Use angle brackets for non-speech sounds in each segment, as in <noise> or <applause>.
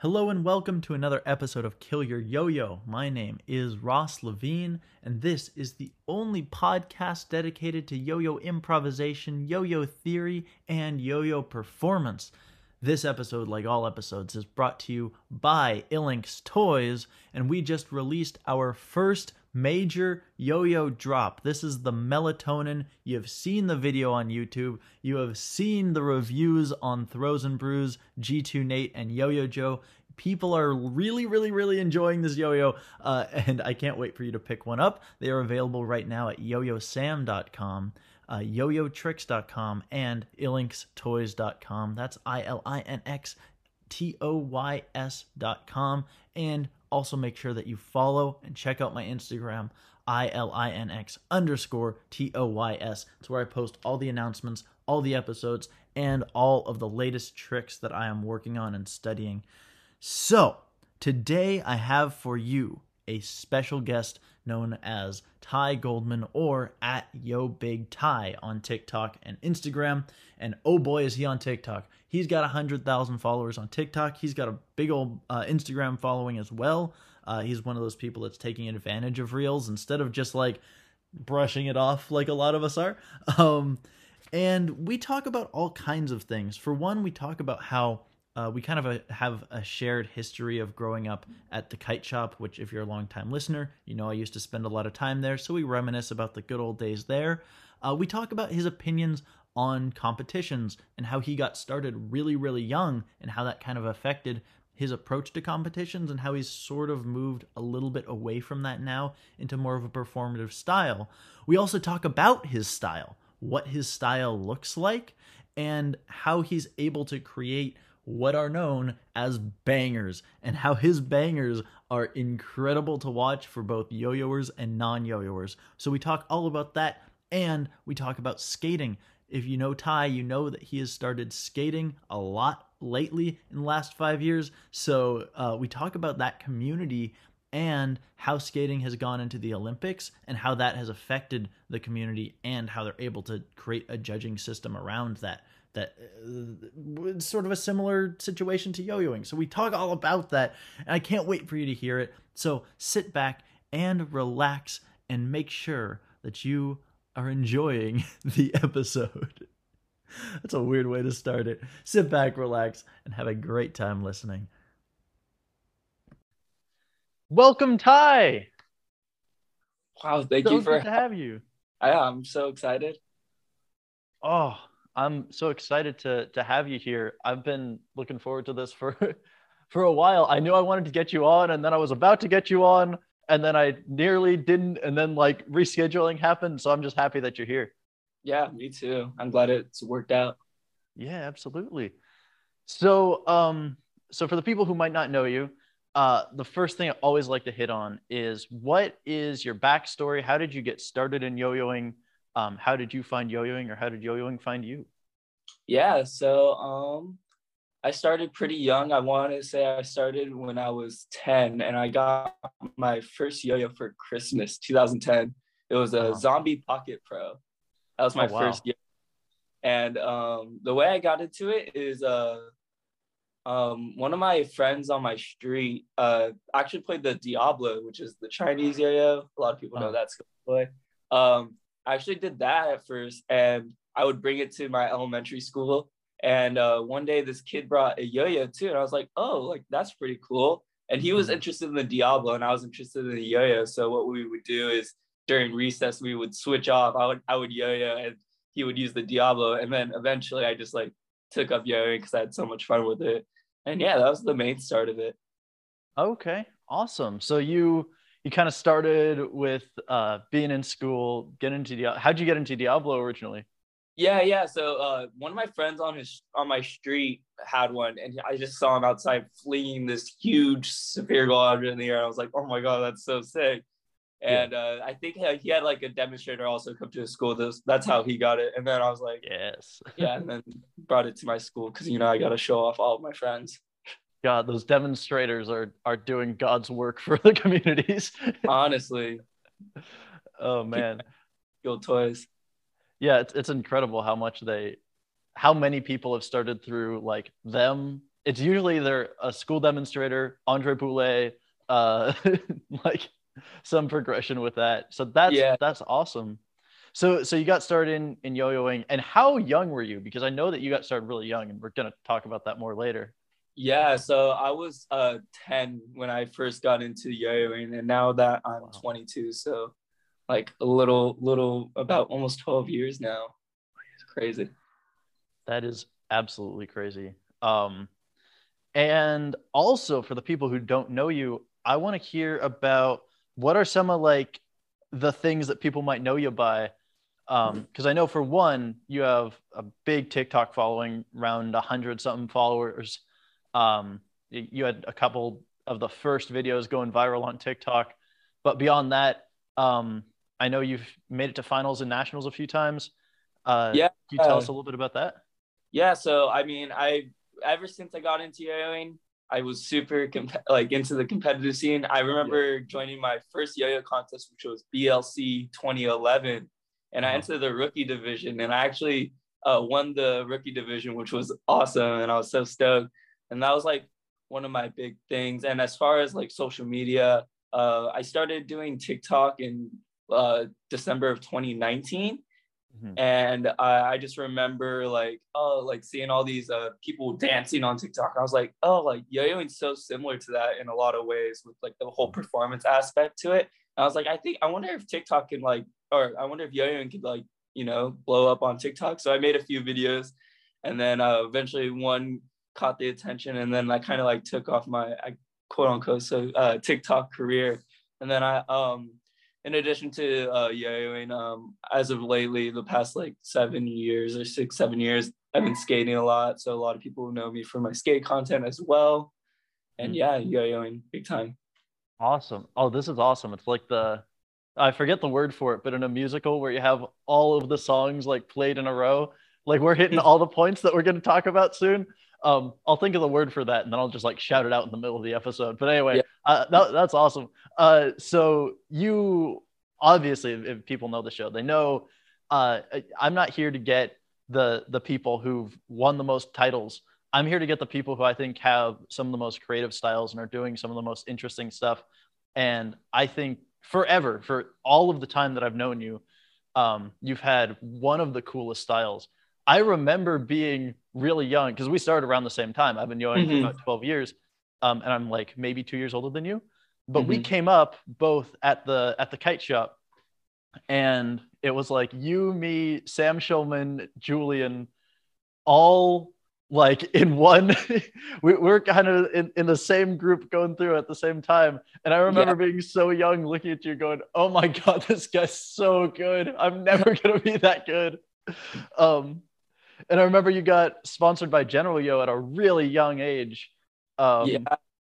Hello and welcome to another episode of Kill Your Yo Yo. My name is Ross Levine, and this is the only podcast dedicated to yo yo improvisation, yo yo theory, and yo yo performance. This episode, like all episodes, is brought to you by Ilinx Toys, and we just released our first major yo yo drop. This is the melatonin. You have seen the video on YouTube, you have seen the reviews on Throws and Brews, G2 Nate, and Yo Yo Joe. People are really, really, really enjoying this yo yo, uh, <laughs> and I can't wait for you to pick one up. They are available right now at yoyosam.com uh, yoyotricks.com and ilinxtoys.com. That's I L I N X T O Y S.com. And also make sure that you follow and check out my Instagram, I L I N X underscore T O Y S. It's where I post all the announcements, all the episodes, and all of the latest tricks that I am working on and studying. So, today I have for you a special guest known as Ty Goldman or at Yo Big Ty on TikTok and Instagram. And oh boy, is he on TikTok! He's got 100,000 followers on TikTok. He's got a big old uh, Instagram following as well. Uh, he's one of those people that's taking advantage of Reels instead of just like brushing it off like a lot of us are. <laughs> Um, and we talk about all kinds of things. For one, we talk about how uh, we kind of a, have a shared history of growing up at the kite shop, which, if you're a long time listener, you know I used to spend a lot of time there. So we reminisce about the good old days there. Uh, we talk about his opinions on competitions and how he got started really, really young and how that kind of affected his approach to competitions and how he's sort of moved a little bit away from that now into more of a performative style. We also talk about his style, what his style looks like, and how he's able to create what are known as bangers and how his bangers are incredible to watch for both yo-yoers and non-yo-yoers. So we talk all about that and we talk about skating. If you know Ty, you know that he has started skating a lot lately in the last five years. So uh, we talk about that community and how skating has gone into the Olympics and how that has affected the community and how they're able to create a judging system around that that uh, sort of a similar situation to yo-yoing. So we talk all about that, and I can't wait for you to hear it. So sit back and relax and make sure that you are enjoying <laughs> the episode. <laughs> That's a weird way to start it. Sit back, relax, and have a great time listening. Welcome, Ty. Wow, thank so you for good to have you. <laughs> I, I'm so excited. Oh, I'm so excited to to have you here. I've been looking forward to this for <laughs> for a while. I knew I wanted to get you on, and then I was about to get you on, and then I nearly didn't, and then like rescheduling happened. So I'm just happy that you're here. Yeah, me too. I'm glad it's worked out. Yeah, absolutely. So, um, so for the people who might not know you, uh, the first thing I always like to hit on is what is your backstory? How did you get started in yo-yoing? Um, how did you find yo-yoing, or how did yo-yoing find you? Yeah, so um, I started pretty young. I want to say I started when I was 10, and I got my first yo-yo for Christmas, 2010. It was a Wow. Zombie Pocket Pro. That was my Oh, wow. first yo. And um, the way I got into it is uh, um, one of my friends on my street uh, actually played the Diablo, which is the Chinese yo-yo. A lot of people know Oh. that's play. Um, I actually did that at first, and I would bring it to my elementary school. And uh, one day, this kid brought a yo-yo too, and I was like, "Oh, like that's pretty cool." And he was Mhm. interested in the Diablo, and I was interested in the yo-yo. So what we would do is during recess, we would switch off. I would I would yo-yo, and he would use the Diablo, and then eventually, I just like took up yo-yoing because I had so much fun with it. And yeah, that was the main start of it. Okay, awesome. So you you kind of started with uh, being in school, getting into Diablo. How'd you get into Diablo originally? Yeah, yeah. So uh, one of my friends on his on my street had one, and I just saw him outside flinging this huge spherical object in the air. I was like, "Oh my god, that's so sick!" Yeah. And uh, I think he had like a demonstrator also come to his school. That's how he got it. And then I was like, Yes. "Yeah," and then brought it to my school because you know I got to show off all of my friends. God, those demonstrators are are doing God's work for the <laughs> communities. Honestly, <laughs> oh man. Guild toys. Yeah, it's it's incredible how much they how many people have started through like them it's usually either a school demonstrator, Andre Boulay, uh, <laughs> like some progression with that. So that's yeah. that's awesome. So so you got started in, in yo-yoing, and how young were you? Because I know that you got started really young, and we're gonna talk about that more later. Yeah, so I was uh 10 when I first got into yo-yoing, and now that I'm wow. 22, so like a little little about almost 12 years now. It's crazy. That is absolutely crazy. Um, and also for the people who don't know you, I want to hear about what are some of like the things that people might know you by um because i know for one you have a big tiktok following around 100 something followers um you had a couple of the first videos going viral on tiktok but beyond that um i know you've made it to finals and nationals a few times uh yeah can you tell us a little bit about that yeah so i mean i ever since i got into yo-yoing I was super comp- like into the competitive scene. I remember yeah. joining my first yo-yo contest, which was BLC 2011, and I entered the rookie division, and I actually uh, won the rookie division, which was awesome, and I was so stoked. And that was like one of my big things. And as far as like social media, uh, I started doing TikTok in uh, December of 2019. Mm-hmm. And I, I just remember like, oh, like seeing all these uh, people dancing on TikTok. I was like, oh, like yo-yoing so similar to that in a lot of ways with like the whole performance aspect to it. And I was like, I think I wonder if TikTok can like, or I wonder if yo-yoing could like, you know, blow up on TikTok. So I made a few videos, and then uh, eventually one caught the attention, and then I kind of like took off my I, quote unquote so uh, TikTok career. And then I um in addition to uh, yo-yoing, um, as of lately, the past like seven years or six, seven years, I've been skating a lot. So a lot of people know me for my skate content as well. And mm. yeah, yo-yoing big time. Awesome. Oh, this is awesome. It's like the, I forget the word for it, but in a musical where you have all of the songs like played in a row, like we're hitting <laughs> all the points that we're going to talk about soon. Um, I'll think of the word for that and then I'll just like shout it out in the middle of the episode. But anyway, yeah. uh, that, that's awesome. Uh, so you obviously, if people know the show, they know uh, I'm not here to get the the people who've won the most titles. I'm here to get the people who I think have some of the most creative styles and are doing some of the most interesting stuff. And I think forever, for all of the time that I've known you, um, you've had one of the coolest styles. I remember being really young because we started around the same time. I've been young mm-hmm. for about 12 years, um, and I'm like maybe two years older than you. But mm-hmm. we came up both at the at the kite shop, and it was like you, me, Sam Schulman, Julian, all like in one <laughs> we, we're kind of in, in the same group going through at the same time and i remember yeah. being so young looking at you going oh my god <laughs> this guy's so good i'm never <laughs> gonna be that good um and I remember you got sponsored by General Yo at a really young age. Um, yeah,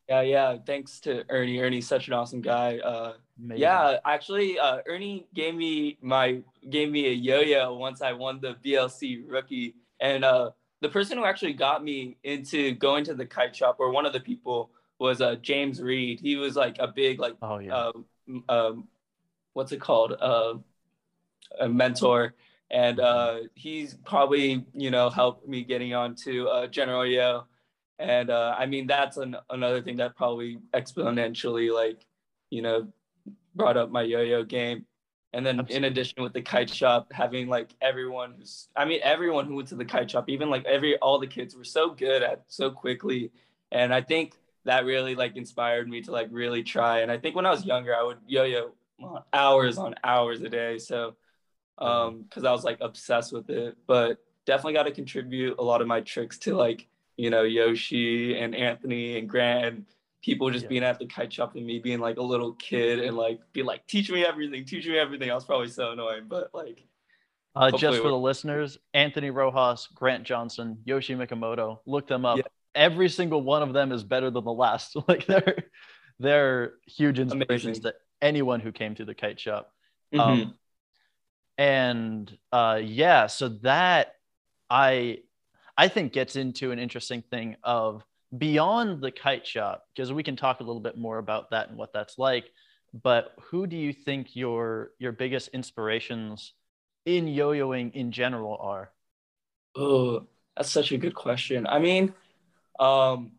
yeah, yeah. Thanks to Ernie. Ernie's such an awesome guy. Uh, yeah, actually, uh, Ernie gave me my gave me a yo-yo once I won the BLC rookie, and uh, the person who actually got me into going to the kite shop, or one of the people, was uh, James Reed. He was like a big like, oh yeah, um, um, what's it called, uh, a mentor and uh, he's probably you know helped me getting onto uh, General Yo, and uh, I mean that's an, another thing that probably exponentially like you know brought up my yo-yo game. And then Absolutely. in addition with the kite shop, having like everyone who's I mean everyone who went to the kite shop, even like every all the kids were so good at so quickly, and I think that really like inspired me to like really try. And I think when I was younger, I would yo-yo hours on hours a day. So um because i was like obsessed with it but definitely got to contribute a lot of my tricks to like you know yoshi and anthony and grant and people just yeah. being at the kite shop and me being like a little kid and like be like teach me everything teach me everything i was probably so annoying but like uh, just for the listeners anthony rojas grant johnson yoshi mikamoto look them up yeah. every single one of them is better than the last <laughs> like they're they're huge inspirations Amazing. to anyone who came to the kite shop mm-hmm. um, and uh, yeah so that i i think gets into an interesting thing of beyond the kite shop because we can talk a little bit more about that and what that's like but who do you think your your biggest inspirations in yo-yoing in general are? Oh that's such a good question. I mean Um,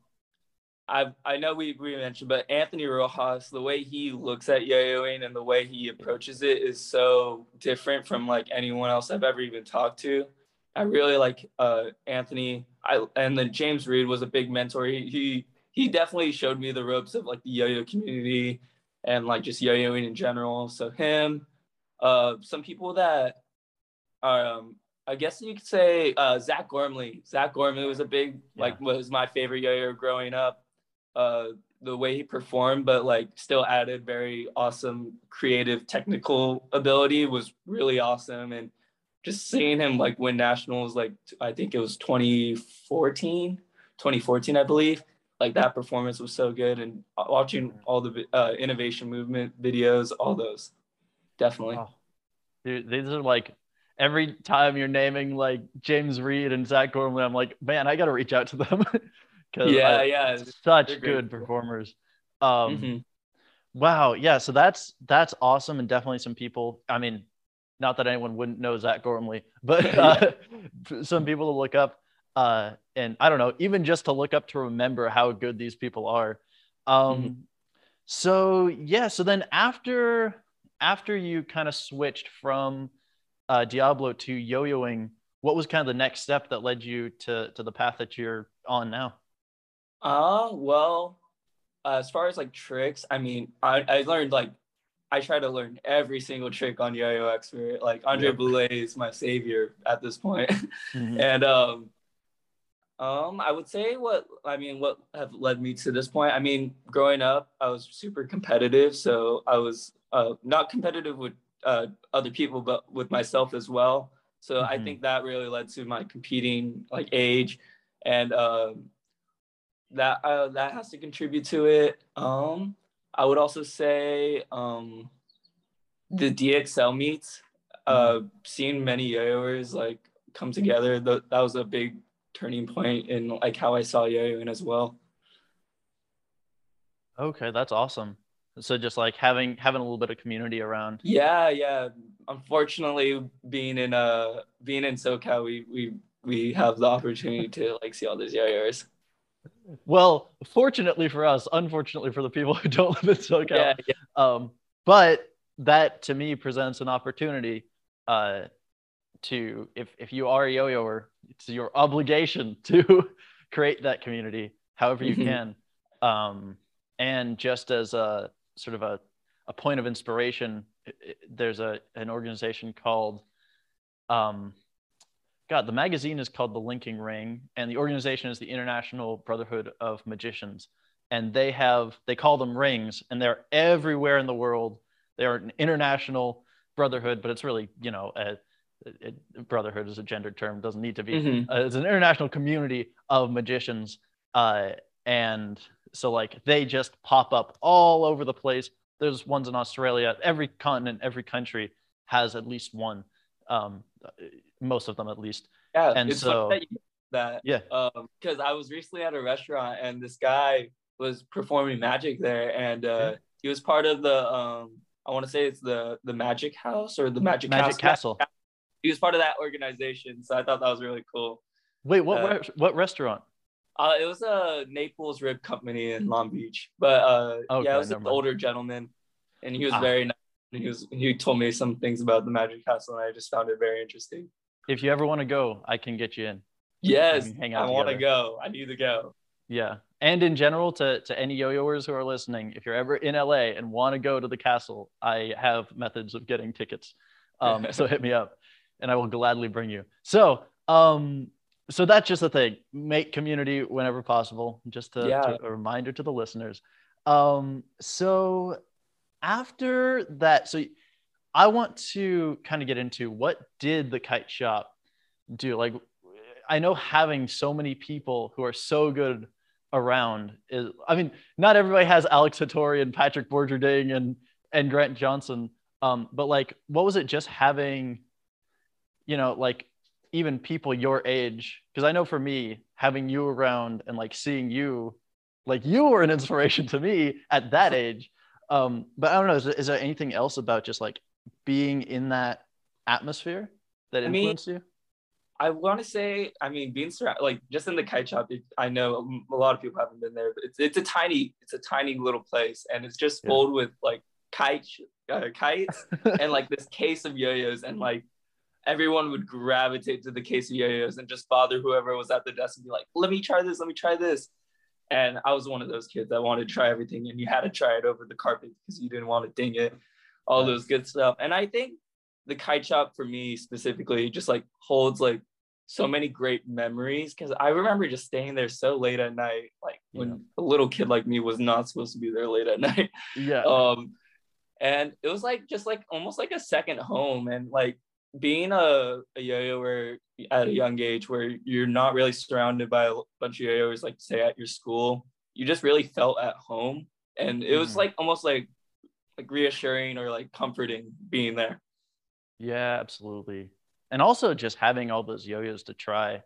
I I know we, we mentioned, but Anthony Rojas, the way he looks at yo-yoing and the way he approaches it is so different from like anyone else I've ever even talked to. I really like uh, Anthony. I and then James Reed was a big mentor. He, he he definitely showed me the ropes of like the yo-yo community and like just yo-yoing in general. So him, uh, some people that are um, I guess you could say uh, Zach Gormley. Zach Gormley was a big yeah. like was my favorite yo-yo growing up uh, the way he performed, but like still added very awesome creative technical ability was really awesome. And just seeing him like win nationals, like I think it was 2014, 2014, I believe. Like that performance was so good, and watching all the uh, innovation movement videos, all those, definitely. Dude, these are like every time you're naming like James Reed and Zach Gormley, I'm like, man, I got to reach out to them. <laughs> yeah, I, yeah, such good performers. Um, mm-hmm. Wow, yeah. So that's that's awesome, and definitely some people. I mean, not that anyone wouldn't know Zach Gormley, but <laughs> uh, <laughs> some people to look up. Uh, and I don't know, even just to look up to remember how good these people are. Um, mm-hmm. So yeah, so then after after you kind of switched from uh, Diablo to yo-yoing, what was kind of the next step that led you to to the path that you're on now? Uh, well, uh, as far as like tricks, I mean, I, I learned like I try to learn every single trick on Yo-Yo Expert. Like Andre yep. Boulay is my savior at this point. <laughs> Mm-hmm. and um, um, I would say what I mean, what have led me to this point. I mean, growing up, I was super competitive, so I was uh, not competitive with uh, other people, but with myself as well. So mm-hmm. I think that really led to my competing like age, and um, that uh, that has to contribute to it. Um, I would also say um, the DXL meets. Uh, mm-hmm. seeing many yo-yoers like come together, th- that was a big turning point in like how I saw yo-yoing as well. Okay, that's awesome. So just like having having a little bit of community around. Yeah, yeah. Unfortunately, being in uh being in SoCal, we we we have the opportunity to like see all these yo-yoers. Well, fortunately for us, unfortunately for the people who don't live in SoCal. Yeah, yeah. Um, but that to me presents an opportunity uh, to if if you are a yo-yoer, it's your obligation <laughs> to create that community however you mm-hmm. can. Um, and just as a sort of a, a point of inspiration, there's a an organization called um, God, the magazine is called The Linking Ring, and the organization is the International Brotherhood of Magicians. And they have, they call them rings, and they're everywhere in the world. They're an international brotherhood, but it's really, you know, a, it, brotherhood is a gendered term, doesn't need to be. Mm-hmm. Uh, it's an international community of magicians. Uh, and so, like, they just pop up all over the place. There's ones in Australia, every continent, every country has at least one. Um, most of them at least. Yeah, and so that, that, yeah, because um, I was recently at a restaurant and this guy was performing magic there, and uh, yeah. he was part of the um, I want to say it's the the Magic House or the Magic, Magic Castle. Castle. He was part of that organization, so I thought that was really cool. Wait, what uh, what restaurant? Uh, it was a Naples Rib Company in Long Beach, but uh, okay, yeah, it was an older gentleman, and he was ah. very nice. And he was he told me some things about the Magic Castle, and I just found it very interesting if you ever want to go, I can get you in. Yes, hang out I want to go. I need to go. Yeah, and in general, to to any yo-yoers who are listening, if you're ever in LA and want to go to the castle, I have methods of getting tickets. Um, so hit me up, and I will gladly bring you. So, um, so that's just the thing. Make community whenever possible. Just to, yeah. to a reminder to the listeners. Um, so after that, so I want to kind of get into what did the kite shop do? Like, I know having so many people who are so good around is, I mean, not everybody has Alex Hattori and Patrick Borgerding and, and Grant Johnson. Um, but like, what was it just having, you know, like even people your age? Cause I know for me, having you around and like seeing you, like you were an inspiration to me at that <laughs> age. Um, but I don't know, is, is there anything else about just like being in that atmosphere that influenced I mean, you? I want to say, I mean, being surrounded, like just in the kite shop, it, I know a lot of people haven't been there, but it's, it's a tiny, it's a tiny little place, and it's just Yeah. filled with like kites, uh, kites, <laughs> and like this case of yo-yos, and like everyone would gravitate to the case of yo-yos and just bother whoever was at the desk and be like, "Let me try this, let me try this." And I was one of those kids that wanted to try everything, and you had to try it over the carpet because you didn't want to ding it, all those good stuff. And I think the kite shop for me specifically just like holds like so many great memories because I remember just staying there so late at night, like when Yeah. a little kid like me was not supposed to be there late at <laughs> night. yeah. Um, and it was like just like almost like a second home, and like being a, a yo-yoer at a young age where you're not really surrounded by a bunch of yo-yoers like say at your school, you just really felt at home, and it was Mhm. like almost like like reassuring or like comforting being there. Yeah, absolutely. And also just having all those yo-yos to try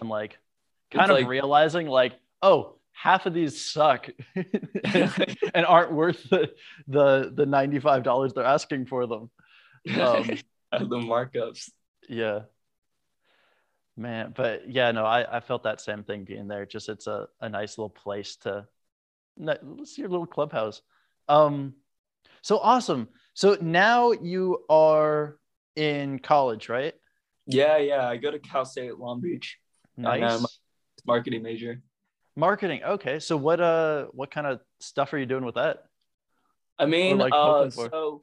and like kind of like- realizing like, oh, half of these suck <laughs> <laughs> and aren't worth the the, the $95 they're asking for them. Um, <laughs> the markups. yeah. Man, but yeah, no, I, I felt that same thing being there. Just it's a, a nice little place to let's see your little clubhouse. Um so awesome. So now you are in college, right? Yeah, yeah. I go to Cal State Long Beach, know, Nice. marketing major. Marketing. Okay. So what uh what kind of stuff are you doing with that? I mean, like, uh, so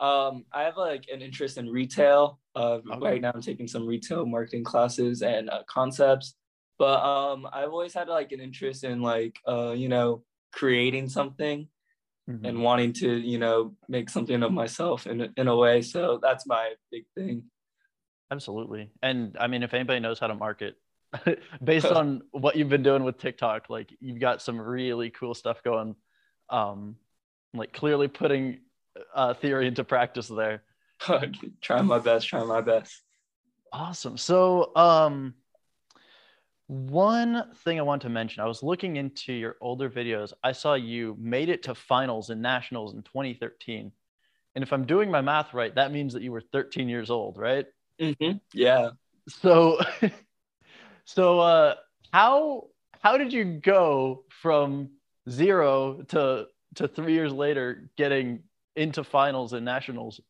um, I have like an interest in retail. Uh, Okay. Right now, I'm taking some retail marketing classes and uh, concepts. But um, I've always had like an interest in like uh, you know creating something Mm-hmm. and wanting to you know make something of myself in in a way. So that's my big thing. Absolutely. And I mean, if anybody knows how to market, <laughs> based on what you've been doing with TikTok, like you've got some really cool stuff going. Um, like clearly putting uh, theory into practice there. <laughs> trying my best. Trying my best. Awesome. So, um, one thing I want to mention, I was looking into your older videos. I saw you made it to finals and nationals in 2013. And if I'm doing my math right, that means that you were 13 years old, right? Mhm. Yeah. So, <laughs> so uh, how how did you go from zero to to three years later getting into finals and nationals?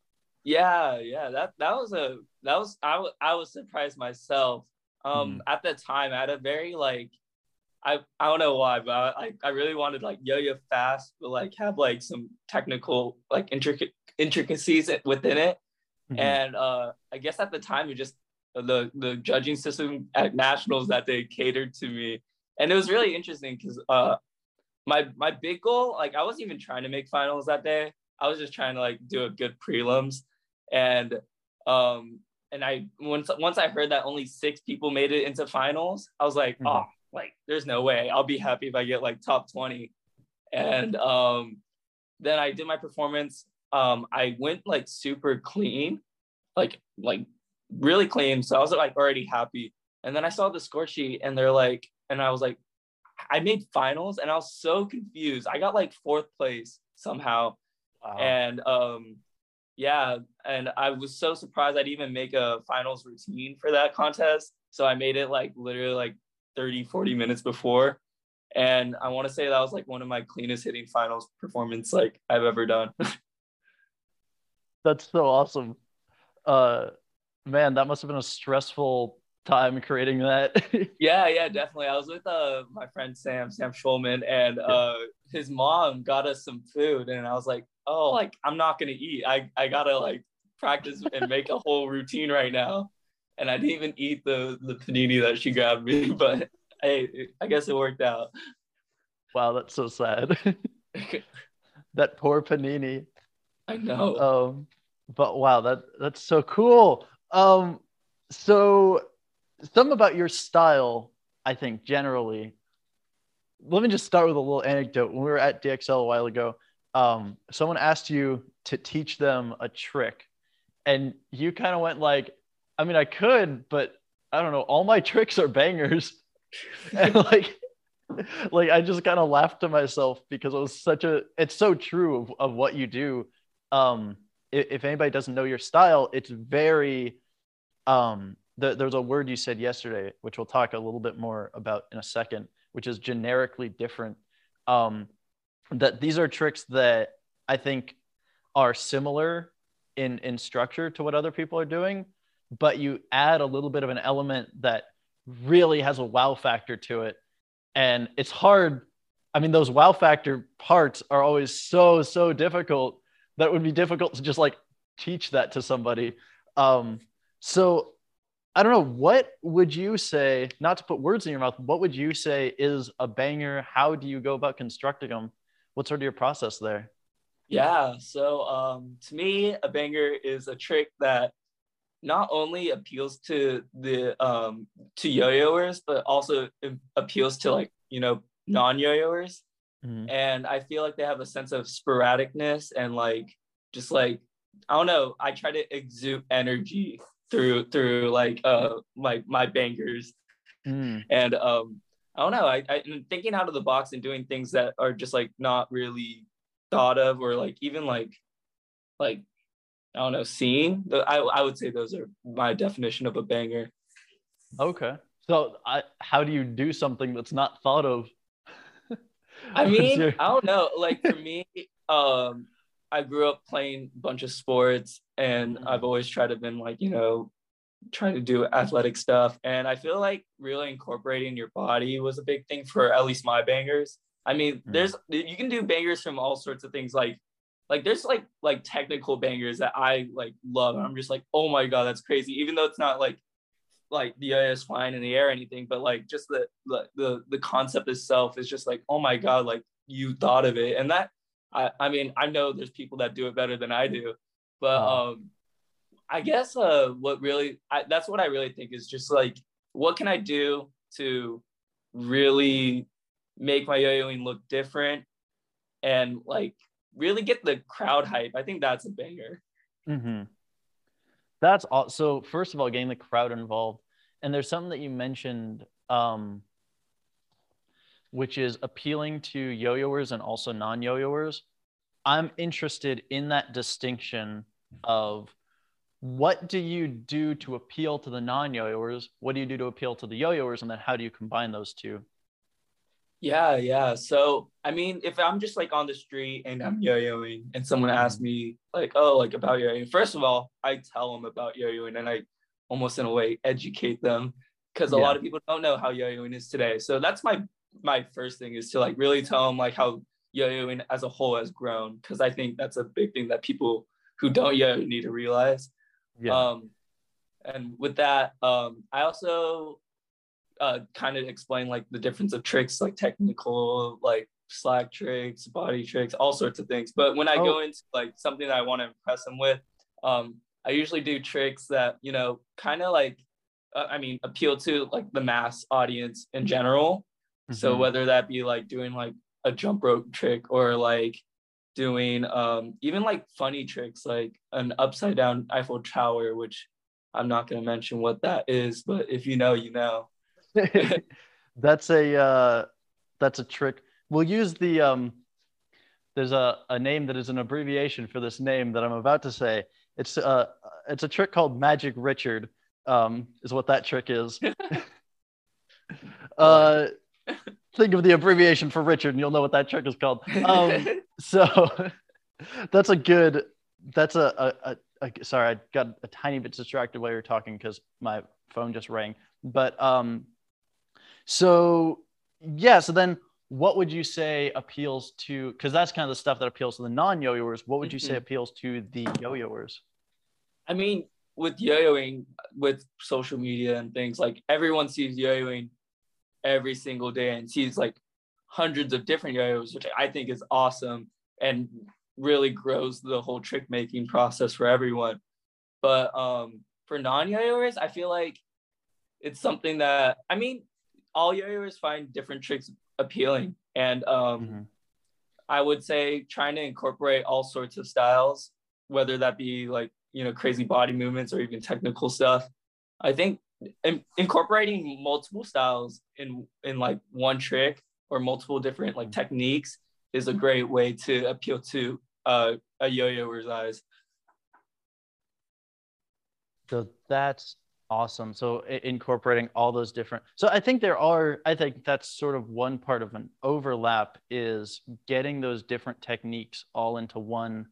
Yeah, yeah, that that was a that was I I was surprised myself. Um, at the time, I had a very like, I I don't know why, but I I really wanted like yo-yo fast, but like have like some technical like intricate intricacies within it. Mhm. And uh, I guess at the time, it just the the judging system at nationals that they catered to me, and it was really interesting because uh, my my big goal, like I wasn't even trying to make finals that day. I was just trying to like do a good prelims, and um, and I once once I heard that only six people made it into finals, I was like, Mhm. oh, like there's no way. I'll be happy if I get like top twenty, and um, then I did my performance um I went like super clean, like like really clean. So I was like already happy. And then I saw the score sheet and they're like, and I was like, I made finals and I was so confused. I got like fourth place somehow. Wow. And um yeah, and I was so surprised I'd even make a finals routine for that contest. So I made it like literally like 30, 40 minutes before. And I want to say that was like one of my cleanest hitting finals performance like I've ever done. <laughs> That's so awesome. Uh, man, that must have been a stressful time creating that. <laughs> Yeah, yeah, definitely. I was with uh my friend Sam, Sam Schulman, and uh his mom got us some food, and I was like, oh, like I'm not gonna eat. I I gotta like practice and make a whole routine right now. And I didn't even eat the the panini that she grabbed me, <laughs> but hey, I guess it worked out. wow, that's so sad. <laughs> that poor Panini. I know. Um, but wow, that that's so cool. Um, so some about your style, I think generally. Let me just start with a little anecdote. When we were at DXL a while ago, um, someone asked you to teach them a trick, and you kind of went like, "I mean, I could, but I don't know. All my <laughs> tricks are bangers," <laughs> and like, like I just kind of laughed to myself because it was such a. It's so true of, of what you do um if, if anybody doesn't know your style it's very um the, there's a word you said yesterday, which we'll talk a little bit more about in a second, which is generically different. Um, that these are tricks that I think are similar in in structure to what other people are doing, but you add a little bit of an element that really has a wow factor to it, and it's hard. I mean, those wow factor parts are always so so difficult that would be difficult to just like teach that to somebody. Um, so I don't know. What would you say, not to put words in your mouth, what would you say is a banger? How do you go about constructing them? What's sort of your process there? Yeah. So um, to me, a banger is a trick that not only appeals to the um, to yo-yoers, but also appeals to like you know non-yo-yoers. Mm-hmm. And I feel like they have a sense of sporadicness and like just like I don't know. I try to exude energy through through like uh my my bangers mm. and um i don't know I, I thinking out of the box and doing things that are just like not really thought of or like even like like i don't know seeing i i would say those are my definition of a banger. Okay. So I, how do you do something that's not thought of? I <laughs> mean i don't know like for me um I grew up playing a bunch of sports and mm-hmm. I've always tried to been like, you know, trying to do athletic stuff. And I feel like really incorporating your body was a big thing for at least my bangers. I mean, mm-hmm. there's you can do bangers from all sorts of things like like there's like like technical bangers that I like love. And I'm just like, oh my god, that's crazy. Even though it's not like like the air is flying in the air or anything, but like just the the the, the concept itself is just like, oh my god, like you thought of it. And that I, I mean, I know there's people that do it better than I do, but um, I guess uh, what really I, that's what I really think is just like, what can I do to really make my yo-yoing look different and like really get the crowd hype? I think that's a banger. Mm-hmm. That's all. So first of all, getting the crowd involved, and there's something that you mentioned. Um, which is appealing to yo-yoers and also non-yo-yoers. I'm interested in that distinction of what do you do to appeal to the non-yo-yoers? What do you do to appeal to the yo-yoers? And then how do you combine those two? Yeah, yeah. So I mean, if I'm just like on the street and I'm yo-yoing and someone asks me like, oh, like about yo-yoing, first of all, I tell them about yo-yoing and I almost in a way educate them because a yeah. lot of people don't know how yo-yoing is today. So that's my my first thing is to like really tell them like how yo-yoing as a whole has grown because I think that's a big thing that people who don't yo need to realize. Yeah. Um, and with that, um, I also uh, kind of explain like the difference of tricks, like technical, like slack tricks, body tricks, all sorts of things. But when I oh. go into like something that I want to impress them with, um, I usually do tricks that you know kind of like, uh, I mean, appeal to like the mass audience in general. Mm-hmm. So whether that be like doing like a jump rope trick or like doing um even like funny tricks like an upside down Eiffel Tower, which I'm not gonna mention what that is, but if you know, you know. <laughs> that's a uh that's a trick. We'll use the um there's a, a name that is an abbreviation for this name that I'm about to say. It's uh it's a trick called Magic Richard, um, is what that trick is. <laughs> <laughs> uh think of the abbreviation for Richard, and you'll know what that trick is called. Um, <laughs> so <laughs> that's a good. That's a, a, a, a, Sorry, I got a tiny bit distracted while you were talking because my phone just rang. But um, so yeah. So then, what would you say appeals to? Because that's kind of the stuff that appeals to the non-yo-yoers. What would you say mm-hmm. appeals to the yo-yoers? I mean, with yo-yoing, with social media and things like everyone sees yo-yoing every single day and sees like hundreds of different yo-yos, which I think is awesome and really grows the whole trick making process for everyone. But um, for non-yo-yoers, I feel like it's something that I mean, all yo-yoers find different tricks appealing, and um, mm-hmm. I would say trying to incorporate all sorts of styles, whether that be like you know crazy body movements or even technical stuff. I think in, incorporating multiple styles in in like one trick or multiple different like techniques is a great way to appeal to uh, a yo-yoer's eyes. So that's Awesome. So incorporating all those different. So I think there are. I think that's sort of one part of an overlap is getting those different techniques all into one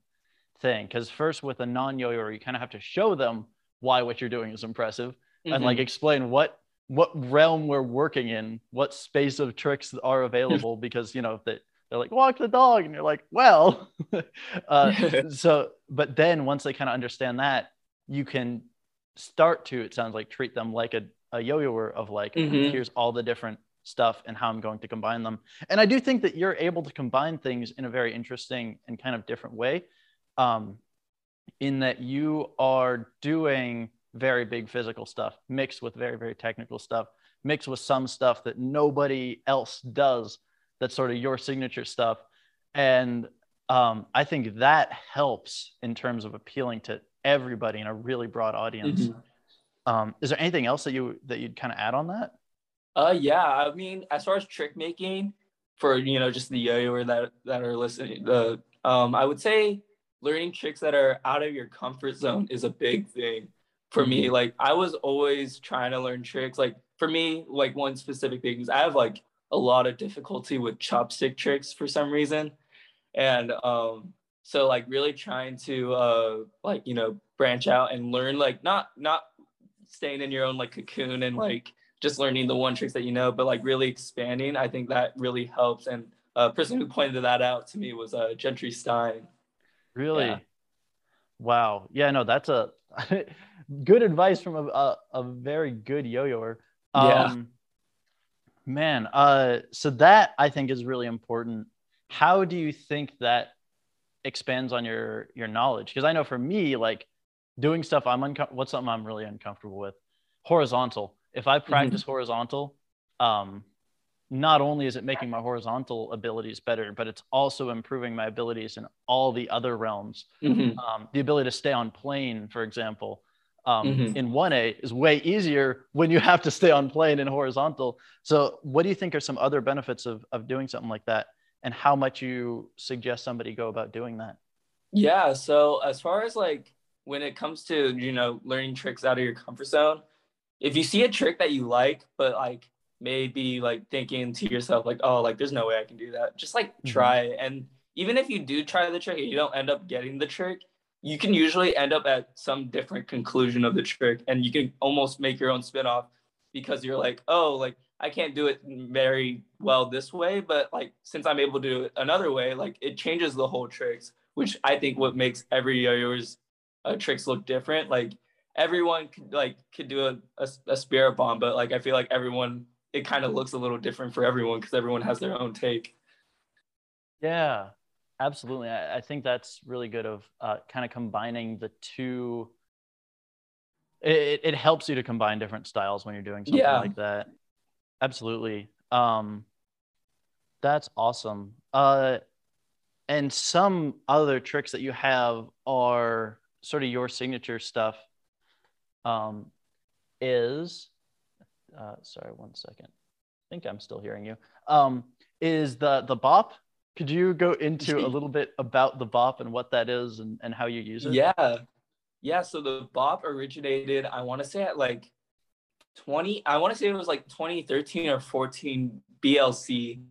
thing. Because first, with a non-yo-yo, you kind of have to show them why what you're doing is impressive, and like explain what what realm we're working in, what space of tricks are available. <laughs> because you know that they're like walk the dog, and you're like, well. <laughs> uh, <laughs> so, but then once they kind of understand that, you can start to it sounds like treat them like a, a yo-yoer of like Mhm. here's all the different stuff and how i'm going to combine them and i do think that you're able to combine things in a very interesting and kind of different way um, in that you are doing very big physical stuff mixed with very very technical stuff mixed with some stuff that nobody else does that's sort of your signature stuff and um, i think that helps in terms of appealing to everybody in a really broad audience Mhm. um, is there anything else that you that you'd kind of add on that Uh, yeah. I mean, as far as trick making for you know just the yo-yoer that that are listening, the um, I would say learning tricks that are out of your comfort zone is a big thing for me. Like I was always trying to learn tricks. Like for me, like one specific thing is I have like a lot of difficulty with chopstick tricks for some reason, and um, so like really trying to uh like you know branch out and learn like not not staying in your own like cocoon and like just learning the one tricks that you know, but like really expanding. I think that really helps. And a person who pointed that out to me was uh, Gentry Stein. Really? Yeah. Wow. Yeah, no, that's a <laughs> good advice from a, a, a very good yo-yoer. Yeah. Um, man, uh, so that I think is really important. How do you think that expands on your your knowledge? Because I know for me, like doing stuff I'm uncomfortable. What's something I'm really uncomfortable with? Horizontal. If I practice horizontal, um, not only is it making my horizontal abilities better, but it's also improving my abilities in all the other realms. Mhm. Um, the ability to stay on plane, for example, um, Mhm. in 1A is way easier when you have to stay on plane in horizontal. So, what do you think are some other benefits of, of doing something like that? And how much you suggest somebody go about doing that? Yeah. So as far as like when it comes to you know learning tricks out of your comfort zone, if you see a trick that you like, but like maybe like thinking to yourself like, oh, like there's no way I can do that. Just like Mhm. try it. And even if you do try the trick and you don't end up getting the trick, you can usually end up at some different conclusion of the trick, and you can almost make your own spin off because you're like, oh, like I can't do it very well this way, but like since I'm able to do it another way, like it changes the whole tricks, which I think what makes every yo-yo's uh, tricks look different. Like everyone could like could do a, a, a spirit bomb, but like I feel like everyone it kind of looks a little different for everyone because everyone has their own take. Yeah, absolutely. I, I think that's really good of uh, kind of combining the two. It, it helps you to combine different styles when you're doing something Yeah. like that. Absolutely. Um, that's awesome. Uh, and some other tricks that you have are sort of your signature stuff. Um, is uh, sorry, one second. I think I'm still hearing you. Um, is the the bop? Could you go into a little bit about the bop and what that is and, and how you use it? Yeah. Yeah. So the bop originated, I want to say at like 20, I want to say it was like 2013 or 14 BLC,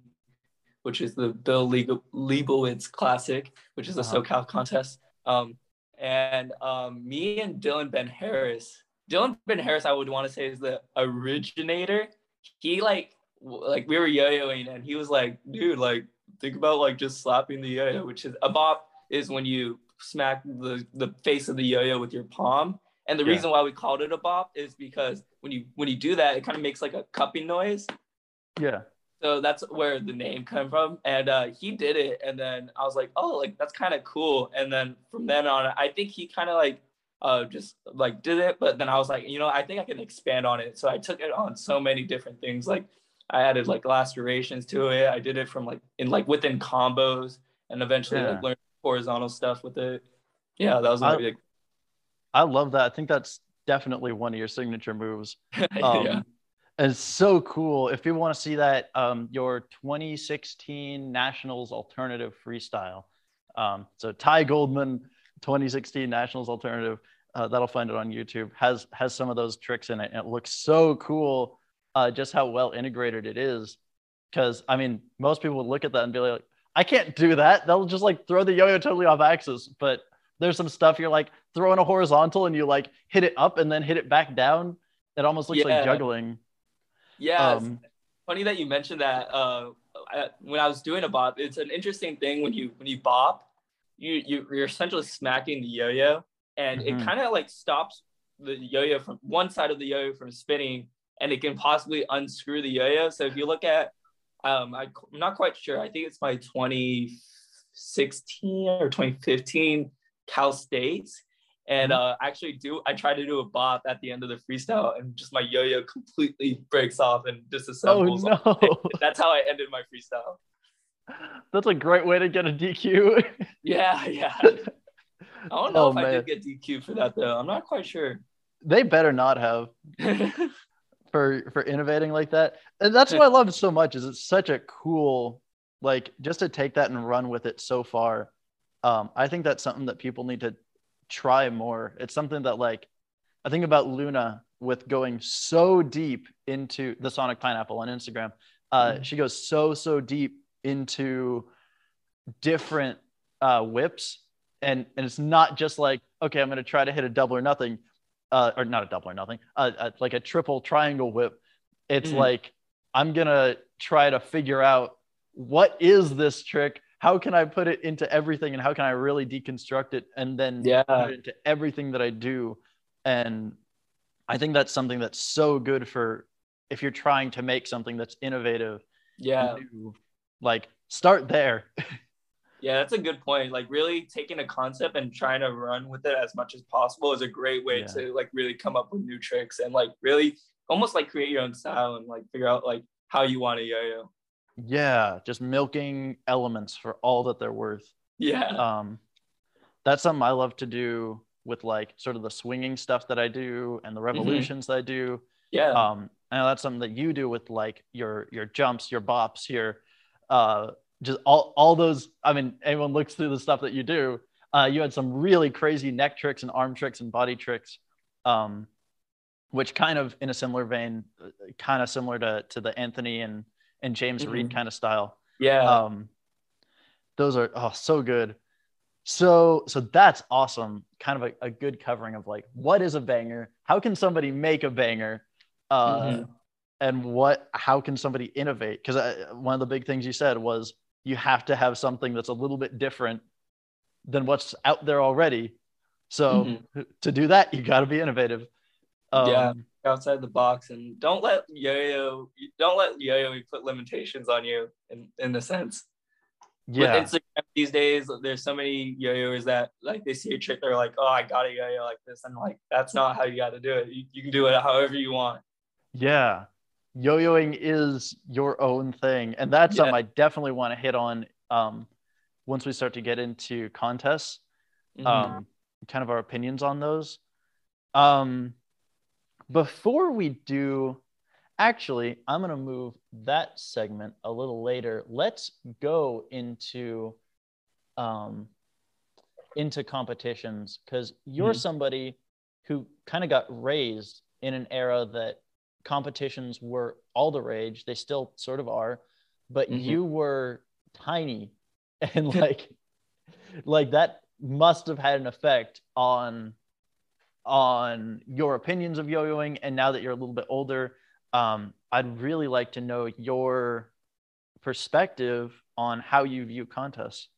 which is the Bill Leib- Leibowitz Classic, which is a Uh-huh. SoCal contest. Um, and um, me and Dylan Ben Harris, Dylan Ben Harris, I would want to say is the originator. He like, like we were yo-yoing and he was like, dude, like think about like just slapping the yo-yo, which is a bop is when you smack the, the face of the yo-yo with your palm. And the Yeah. reason why we called it a bop is because when you when you do that, it kind of makes like a cupping noise. Yeah. So that's where the name came from. And uh, he did it. And then I was like, oh, like that's kind of cool. And then from then on, I think he kind of like uh, just like did it. But then I was like, you know, I think I can expand on it. So I took it on so many different things. Like I added like lacerations to it. I did it from like in like within combos and eventually Yeah. like learned horizontal stuff with it. Yeah, that was I- big. I love that. I think that's definitely one of your signature moves. <laughs> yeah. Um, and it's so cool. If people want to see that, um, your 2016 Nationals Alternative Freestyle. Um, so Ty Goldman, 2016 Nationals Alternative. uh, that'll find it on YouTube. has has some of those tricks in it, and it looks so cool. Uh, just how well integrated it is. Because I mean, most people would look at that and be like, "I can't do that." They'll just like throw the yo-yo totally off axis. But there's some stuff you're like throwing a horizontal and you like hit it up and then hit it back down. It almost looks Yeah. like juggling. Yeah, Um, funny that you mentioned that. Uh, I, when I was doing a bop, it's an interesting thing when you when you bop, you, you you're essentially smacking the yo-yo, and Mhm. it kind of like stops the yo-yo from one side of the yo-yo from spinning, and it can possibly unscrew the yo-yo. So if you look at, um, I, I'm not quite sure. I think it's my 2016 or 2015 Cal States. And uh, actually, do I tried to do a bop at the end of the freestyle, and just my yo-yo completely breaks off and disassembles. Oh no, <laughs> That's how I ended my freestyle. that's a great way to get a DQ. <laughs> Yeah, yeah. I don't know Oh, if I man. did get DQ for that though. I'm not quite sure. they better not have. <laughs> for for innovating like that. And that's what i love so much is it's such a cool like just to take that and run with it so far um i think that's something that people need to try more. It's something that like i think about luna with going so deep into the sonic pineapple on instagram. Uh Mhm. she goes so so deep into different uh whips. And and it's not just like okay i'm going to try to hit a double or nothing uh, or not a double or nothing, uh, uh, like a triple triangle whip. It's Mhm. like I'm gonna try to figure out what is this trick. How can I put it into everything, and how can I really deconstruct it, and then Yeah. put it into everything that I do. And I think that's something that's so good for if you're trying to make something that's innovative. yeah. new. like start there. <laughs> Yeah, that's a good point. Like really taking a concept and trying to run with it as much as possible is a great way Yeah. to like really come up with new tricks and like really almost like create your own style and like figure out like how you want to yo-yo. yeah, just milking elements for all that they're worth. Yeah. um that's something i love to do with like sort of the swinging stuff that i do and the revolutions that i do Yeah. um know that's something that you do with like your your jumps your bops your uh just all all those i mean anyone looks through the stuff that you do. Uh you had some really crazy neck tricks and arm tricks and body tricks um which kind of in a similar vein kind of similar to to the anthony and and james reed Mhm. kind of style. Yeah. um those are oh so good. So so that's awesome. Kind of a, a good covering of like what is a banger? How can somebody make a banger? Uh Mhm. and what how can somebody innovate? Because one of the big things you said was you have to have something that's a little bit different than what's out there already so Mhm. to do that you got to be innovative um, Yeah. outside the box and don't let yo-yo don't let yo-yo put limitations on you in, in a sense. yeah With Instagram these days, there's so many yo-yoers that like they see a trick, they're like, oh, I got a yo-yo like this. And like, that's not how you got to do it. You, you can do it however you want. Yeah. Yo-yoing is your own thing. And that's something I definitely want to hit on um, once we start to get into contests, Mhm. um, kind of our opinions on those. Um, before we do, actually, I'm going to move that segment a little later. Let's go into um, into competitions because you're Mhm. somebody who kind of got raised in an era that competitions were all the rage. They still sort of are, but Mhm. you were tiny <laughs> and like like that must have had an effect on on your opinions of yo-yoing and now that you're a little bit older um, i'd really like to know your perspective on how you view contests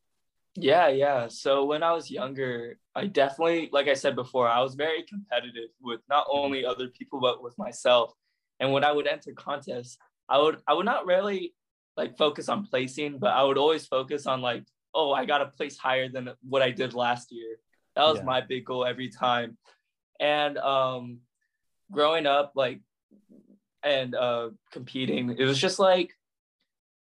Yeah, yeah. So when I was younger, I definitely, like I said before, I was very competitive with not only other people but with myself. And when I would enter contests, I would I would not really like focus on placing, but I would always focus on like, oh, I got to place higher than what I did last year. That was Yeah. my big goal every time. And um growing up like and uh competing, it was just like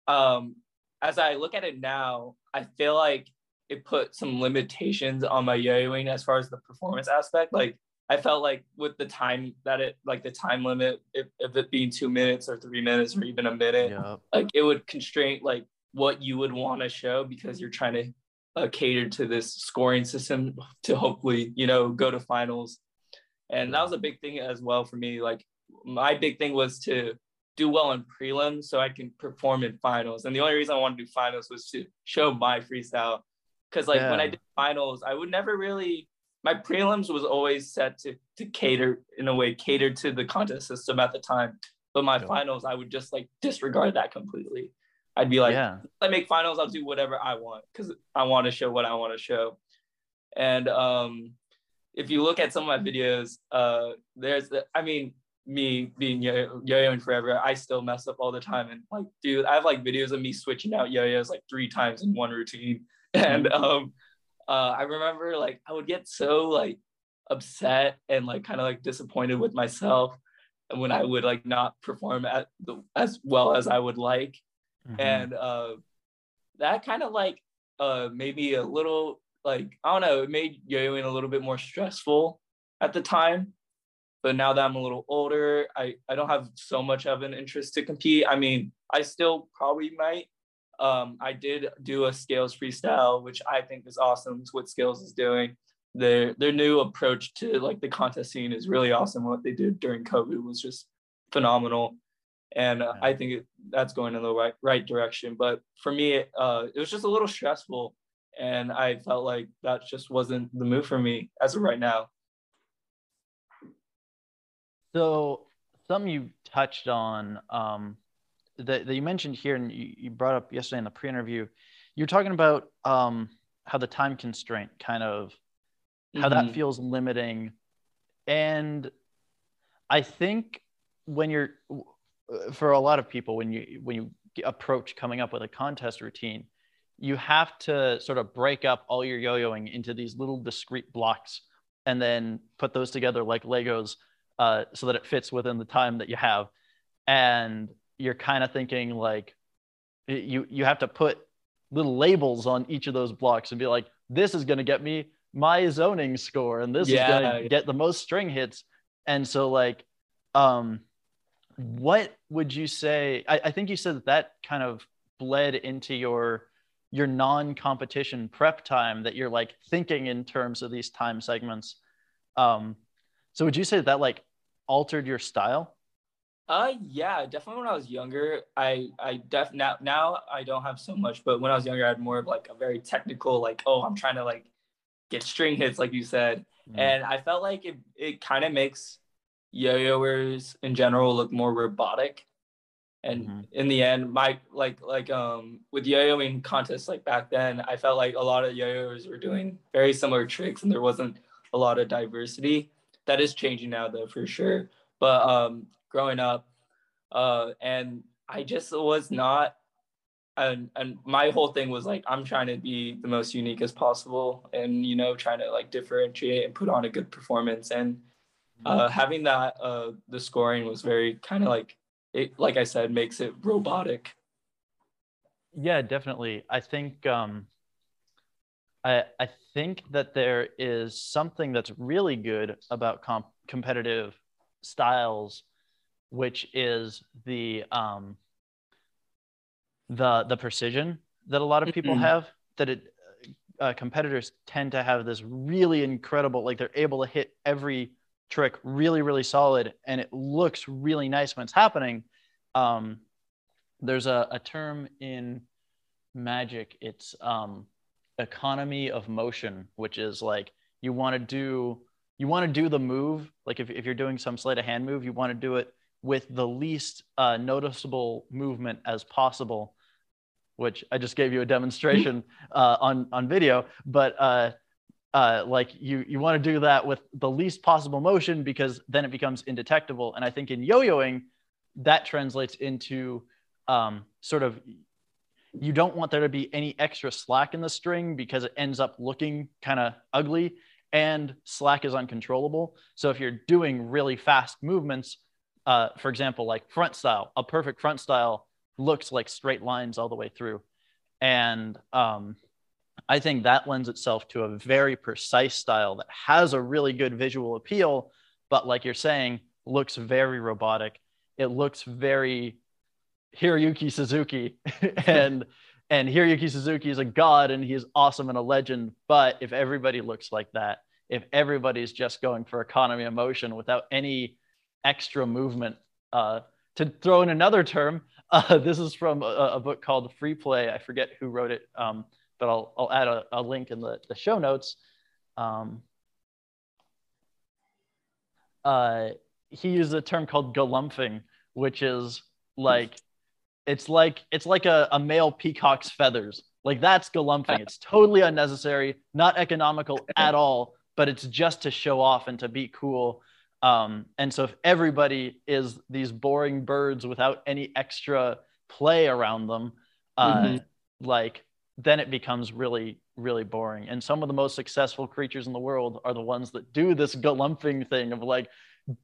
um as I look at it now, I feel like it put some limitations on my yo-yoing as far as the performance aspect. Like I felt like with the time that it like the time limit, if, if it being two minutes or three minutes or even a minute, yeah like it would constrain like what you would want to show because you're trying to uh, catered to this scoring system <laughs> to hopefully you know go to finals. And that was a big thing as well for me like my big thing was to do well in prelims so i can perform in finals. And the only reason i wanted to do finals was to show my freestyle because like yeah. when i did finals i would never really my prelims was always set to to cater in a way cater to the contest system at the time but my yeah. finals i would just like disregard that completely i'd be like yeah. i make finals i'll do whatever i want because i want to show what i want to show and um if you look at some of my videos uh there's the, i mean me being yo- yo-yoing forever i still mess up all the time and like dude i have like videos of me switching out yo-yos like three times in one routine <laughs> and mm-hmm. um uh, I remember like I would get so like upset and like kind of like disappointed with myself when I would like not perform at the, as well as I would like, mm-hmm. and uh, that kind of like uh, made me a little like I don't know, it made yo-yoing a little bit more stressful at the time. But now that I'm a little older, I, I don't have so much of an interest to compete. I mean, I still probably might, um, I did do a Scales freestyle, which I think is awesome. It's what Scales is doing. Their their new approach to like the contest scene is really awesome. What they did during COVID was just phenomenal, and uh, I think it, that's going in the right right direction. But for me, uh, it was just a little stressful, and I felt like that just wasn't the move for me as of right now. So, some you touched on um, that, that you mentioned here and you, you brought up yesterday in the pre-interview you're talking about um, how the time constraint kind of how mm-hmm. that feels limiting and i think when you're for a lot of people when you when you approach coming up with a contest routine you have to sort of break up all your yo-yoing into these little discrete blocks and then put those together like legos uh, so that it fits within the time that you have and you're kind of thinking like you you have to put little labels on each of those blocks and be like this is going to get me my zoning score and this yeah. is going to get the most string hits. And so like um what would you say I, I think you said that that kind of bled into your your non-competition prep time that you're like thinking in terms of these time segments. Um so would you say that, that like altered your style uh yeah, definitely when I was younger, I I def now now I don't have so much, but when I was younger I had more of like a very technical like oh, I'm trying to like get string hits like you said. Mm-hmm. And I felt like it it kind of makes yo-yoers in general look more robotic. And mm-hmm. in the end, my like like um with yo-yoing contests like back then, I felt like a lot of yo-yoers were doing very similar tricks and there wasn't a lot of diversity. That is changing now though for sure. But um growing up. Uh, and I just was not, and, and my whole thing was like, I'm trying to be the most unique as possible and, you know, trying to like differentiate and put on a good performance. And uh, mm-hmm. having that, uh, the scoring was very kind of like, it, like I said, makes it robotic. Yeah, definitely. I think, um, I, I think that there is something that's really good about comp- competitive styles which is the um, the the precision that a lot of people mm-hmm. have. That it uh, competitors tend to have this really incredible, like they're able to hit every trick really really solid, and it looks really nice when it's happening. Um, there's a, a term in magic. It's um, economy of motion, which is like you want to do you want to do the move like if, if you're doing some sleight of hand move you want to do it with the least uh, noticeable movement as possible, which I just gave you a demonstration <laughs> uh, on on video. But uh, uh, like you you want to do that with the least possible motion because then it becomes indetectable. And I think in yo-yoing, that translates into um, sort of you don't want there to be any extra slack in the string because it ends up looking kind of ugly and slack is uncontrollable. So if you're doing really fast movements, uh, for example, like front style, a perfect front style looks like straight lines all the way through. And um, I think that lends itself to a very precise style that has a really good visual appeal, but like you're saying, looks very robotic. It looks very Hiroyuki Suzuki. <laughs> and and Hiroyuki Suzuki is a god and he is awesome and a legend. But if everybody looks like that, if everybody's just going for economy of motion without any extra movement, uh, to throw in another term, <laughs> uh, this is from a, a, book called Free Play. I forget who wrote it, um, but I'll, I'll add a, a, link in the, the show notes. Um, uh, he used a term called galumphing, which is like it's like it's like a, a male peacock's feathers. Like that's galumphing. It's totally unnecessary, not economical at all, but it's just to show off and to be cool. Um, and so if everybody is these boring birds without any extra play around them, uh, mm-hmm. like then it becomes really, really boring. And some of the most successful creatures in the world are the ones that do this galumphing thing of like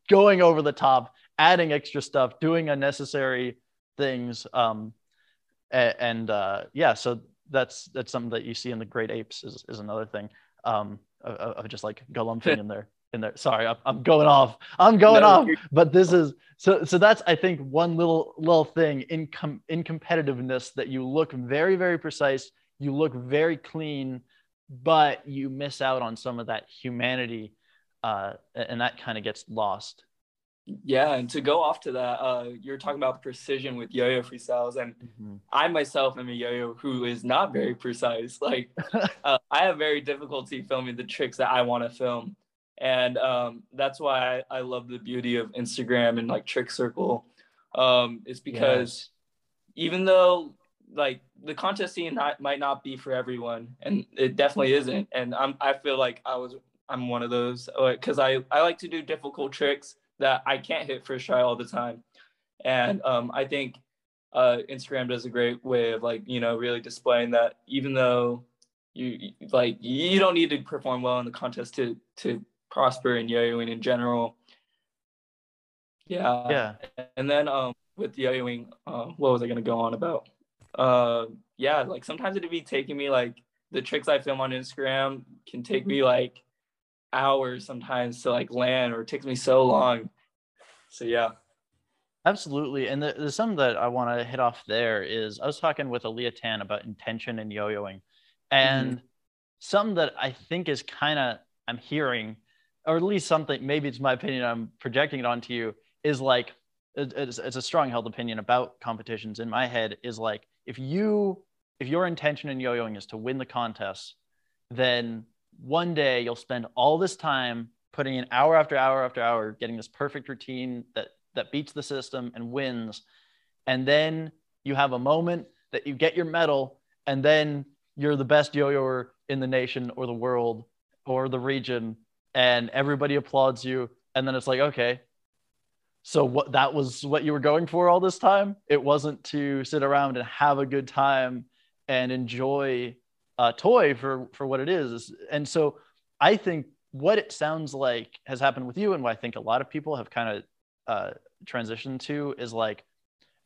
going over the top, adding extra stuff, doing unnecessary things. Um, and, and uh, yeah, so that's that's something that you see in the great apes is, is another thing um, of, of just like galumphing <laughs> in there. In there. Sorry, I'm, I'm going off. I'm going no, off. But this is so. So that's I think one little little thing in com- in competitiveness that you look very very precise. You look very clean, but you miss out on some of that humanity, uh, and that kind of gets lost. Yeah, and to go off to that, uh, you're talking about precision with yo-yo freestyles, and mm-hmm. I myself am a yo-yo who is not very precise. Like, <laughs> uh, I have very difficulty filming the tricks that I want to film, and um, that's why I, I, love the beauty of Instagram and like Trick Circle. Um, is because yes. even though like the contest scene not, might not be for everyone, and it definitely isn't, and I'm I feel like I was I'm one of those because uh, I I like to do difficult tricks that I can't hit first try all the time. And um, I think uh, Instagram does a great way of like, you know, really displaying that even though you like, you don't need to perform well in the contest to, to prosper in yo-yoing in general. Yeah. Yeah. And then um, with yo-yoing, uh, what was I going to go on about? Uh, yeah, like sometimes it'd be taking me like the tricks I film on Instagram can take me like hours sometimes to like land or it takes me so long. So yeah. Absolutely. And the, the some that I want to hit off there is I was talking with Aaliyah Tan about intention and yo-yoing. And mm-hmm. some that I think is kind of I'm hearing, or at least something, maybe it's my opinion, I'm projecting it onto you, is like it's, it's a strong held opinion about competitions in my head is like if you if your intention in yo-yoing is to win the contest, then one day you'll spend all this time putting in hour after hour after hour getting this perfect routine that that beats the system and wins. And then you have a moment that you get your medal and then you're the best yo-yoer in the nation or the world or the region and everybody applauds you and then it's like okay so what that was what you were going for all this time it wasn't to sit around and have a good time and enjoy a toy for for what it is. And so I think what it sounds like has happened with you, and what I think a lot of people have kind of uh, transitioned to is like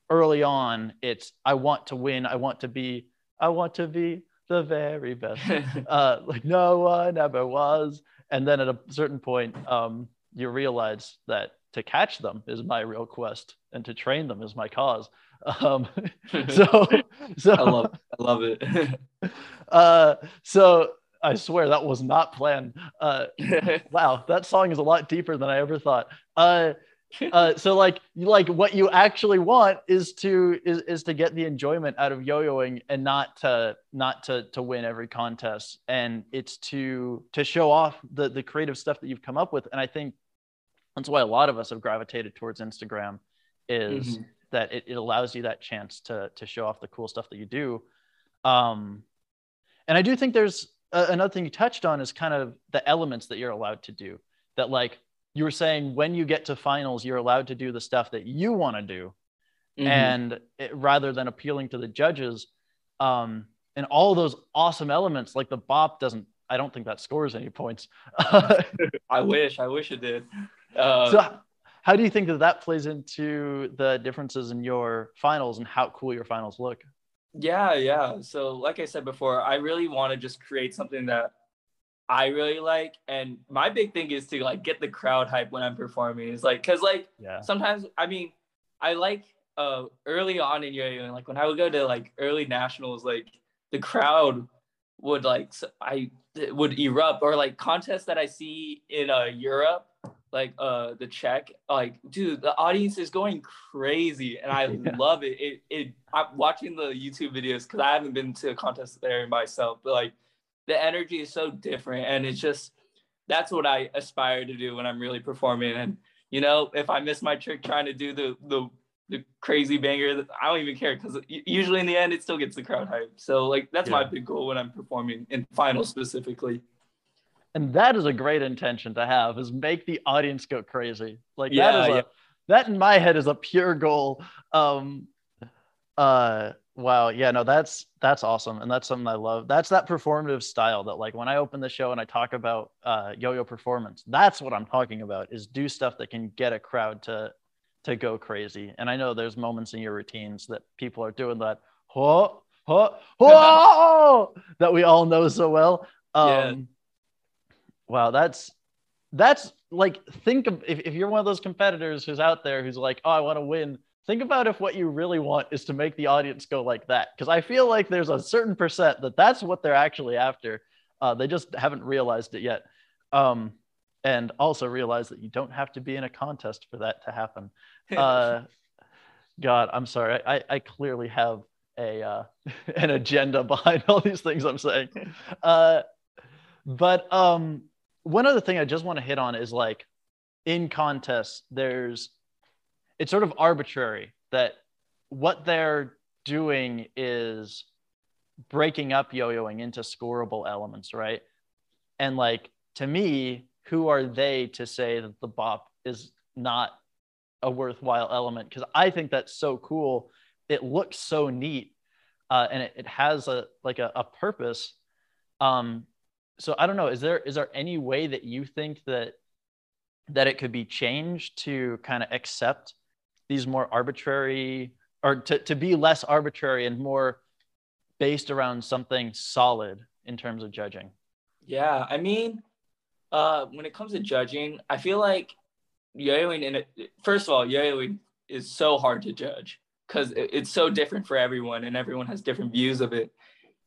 early on, it's I want to win, I want to be, I want to be the very best. <laughs> uh, like no one ever was. And then at a certain point, um, you realize that to catch them is my real quest, and to train them is my cause. Um, <laughs> so, <laughs> so I love, I love it. <laughs> uh, so I swear that was not planned. Uh, wow, that song is a lot deeper than I ever thought. Uh, uh, so like, like what you actually want is to is, is to get the enjoyment out of yo-yoing and not to not to to win every contest. And it's to to show off the the creative stuff that you've come up with. And I think that's why a lot of us have gravitated towards Instagram, is mm-hmm that it, it allows you that chance to to show off the cool stuff that you do. Um, and I do think there's a, another thing you touched on is kind of the elements that you're allowed to do. That like you were saying, when you get to finals, you're allowed to do the stuff that you want to do, mm-hmm. and it, rather than appealing to the judges. Um, and all those awesome elements, like the bop, doesn't. I don't think that scores any points. <laughs> I wish. I wish it did. Uh, so how do you think that that plays into the differences in your finals and how cool your finals look? Yeah, yeah. So, like I said before, I really want to just create something that I really like. And my big thing is to like get the crowd hype when I'm performing. It's like, cause like yeah. sometimes, I mean, I like uh early on in yo and like when I would go to like early nationals, like the crowd would like I would erupt or like contests that I see in uh Europe, like uh the Czech, like dude, the audience is going crazy and I <laughs> yeah. love it. It it I'm watching the YouTube videos because I haven't been to a contest there myself, but like the energy is so different and it's just that's what I aspire to do when I'm really performing. And you know, if I miss my trick trying to do the the the crazy banger, I don't even care because usually in the end it still gets the crowd hype. So like that's yeah. my big goal when I'm performing in finals specifically. And that is a great intention to have is make the audience go crazy. Like yeah, that is a, yeah. that in my head is a pure goal. Um uh Wow. Yeah, no, that's that's awesome. And that's something I love. That's that performative style that like when I open the show and I talk about uh, yo-yo performance, that's what I'm talking about is do stuff that can get a crowd to to go crazy. And I know there's moments in your routines that people are doing that ho, ho, ho, that we all know so well. Um, yeah. Wow, that's that's like think of if, if you're one of those competitors who's out there who's like, oh, I want to win think about if what you really want is to make the audience go like that because i feel like there's a certain percent that that's what they're actually after. Uh, they just haven't realized it yet. Um, and also realize that you don't have to be in a contest for that to happen. <laughs> Uh, god i'm sorry. I, I clearly have a uh, <laughs> an agenda <laughs> behind all these things i'm saying. Uh, but um, one other thing i just want to hit on is like in contests there's it's sort of arbitrary that what they're doing is breaking up yo-yoing into scoreable elements, right? And like to me, who are they to say that the bop is not a worthwhile element? Because I think that's so cool. It looks so neat, uh, and it, it has a like a, a purpose. Um, so I don't know. Is there is there any way that you think that that it could be changed to kind of accept these more arbitrary or to, to be less arbitrary and more based around something solid in terms of judging? Yeah i mean uh when it comes to judging i feel like yo-yoing in it first of all yo-yoing is so hard to judge because it's so different for everyone and everyone has different views of it.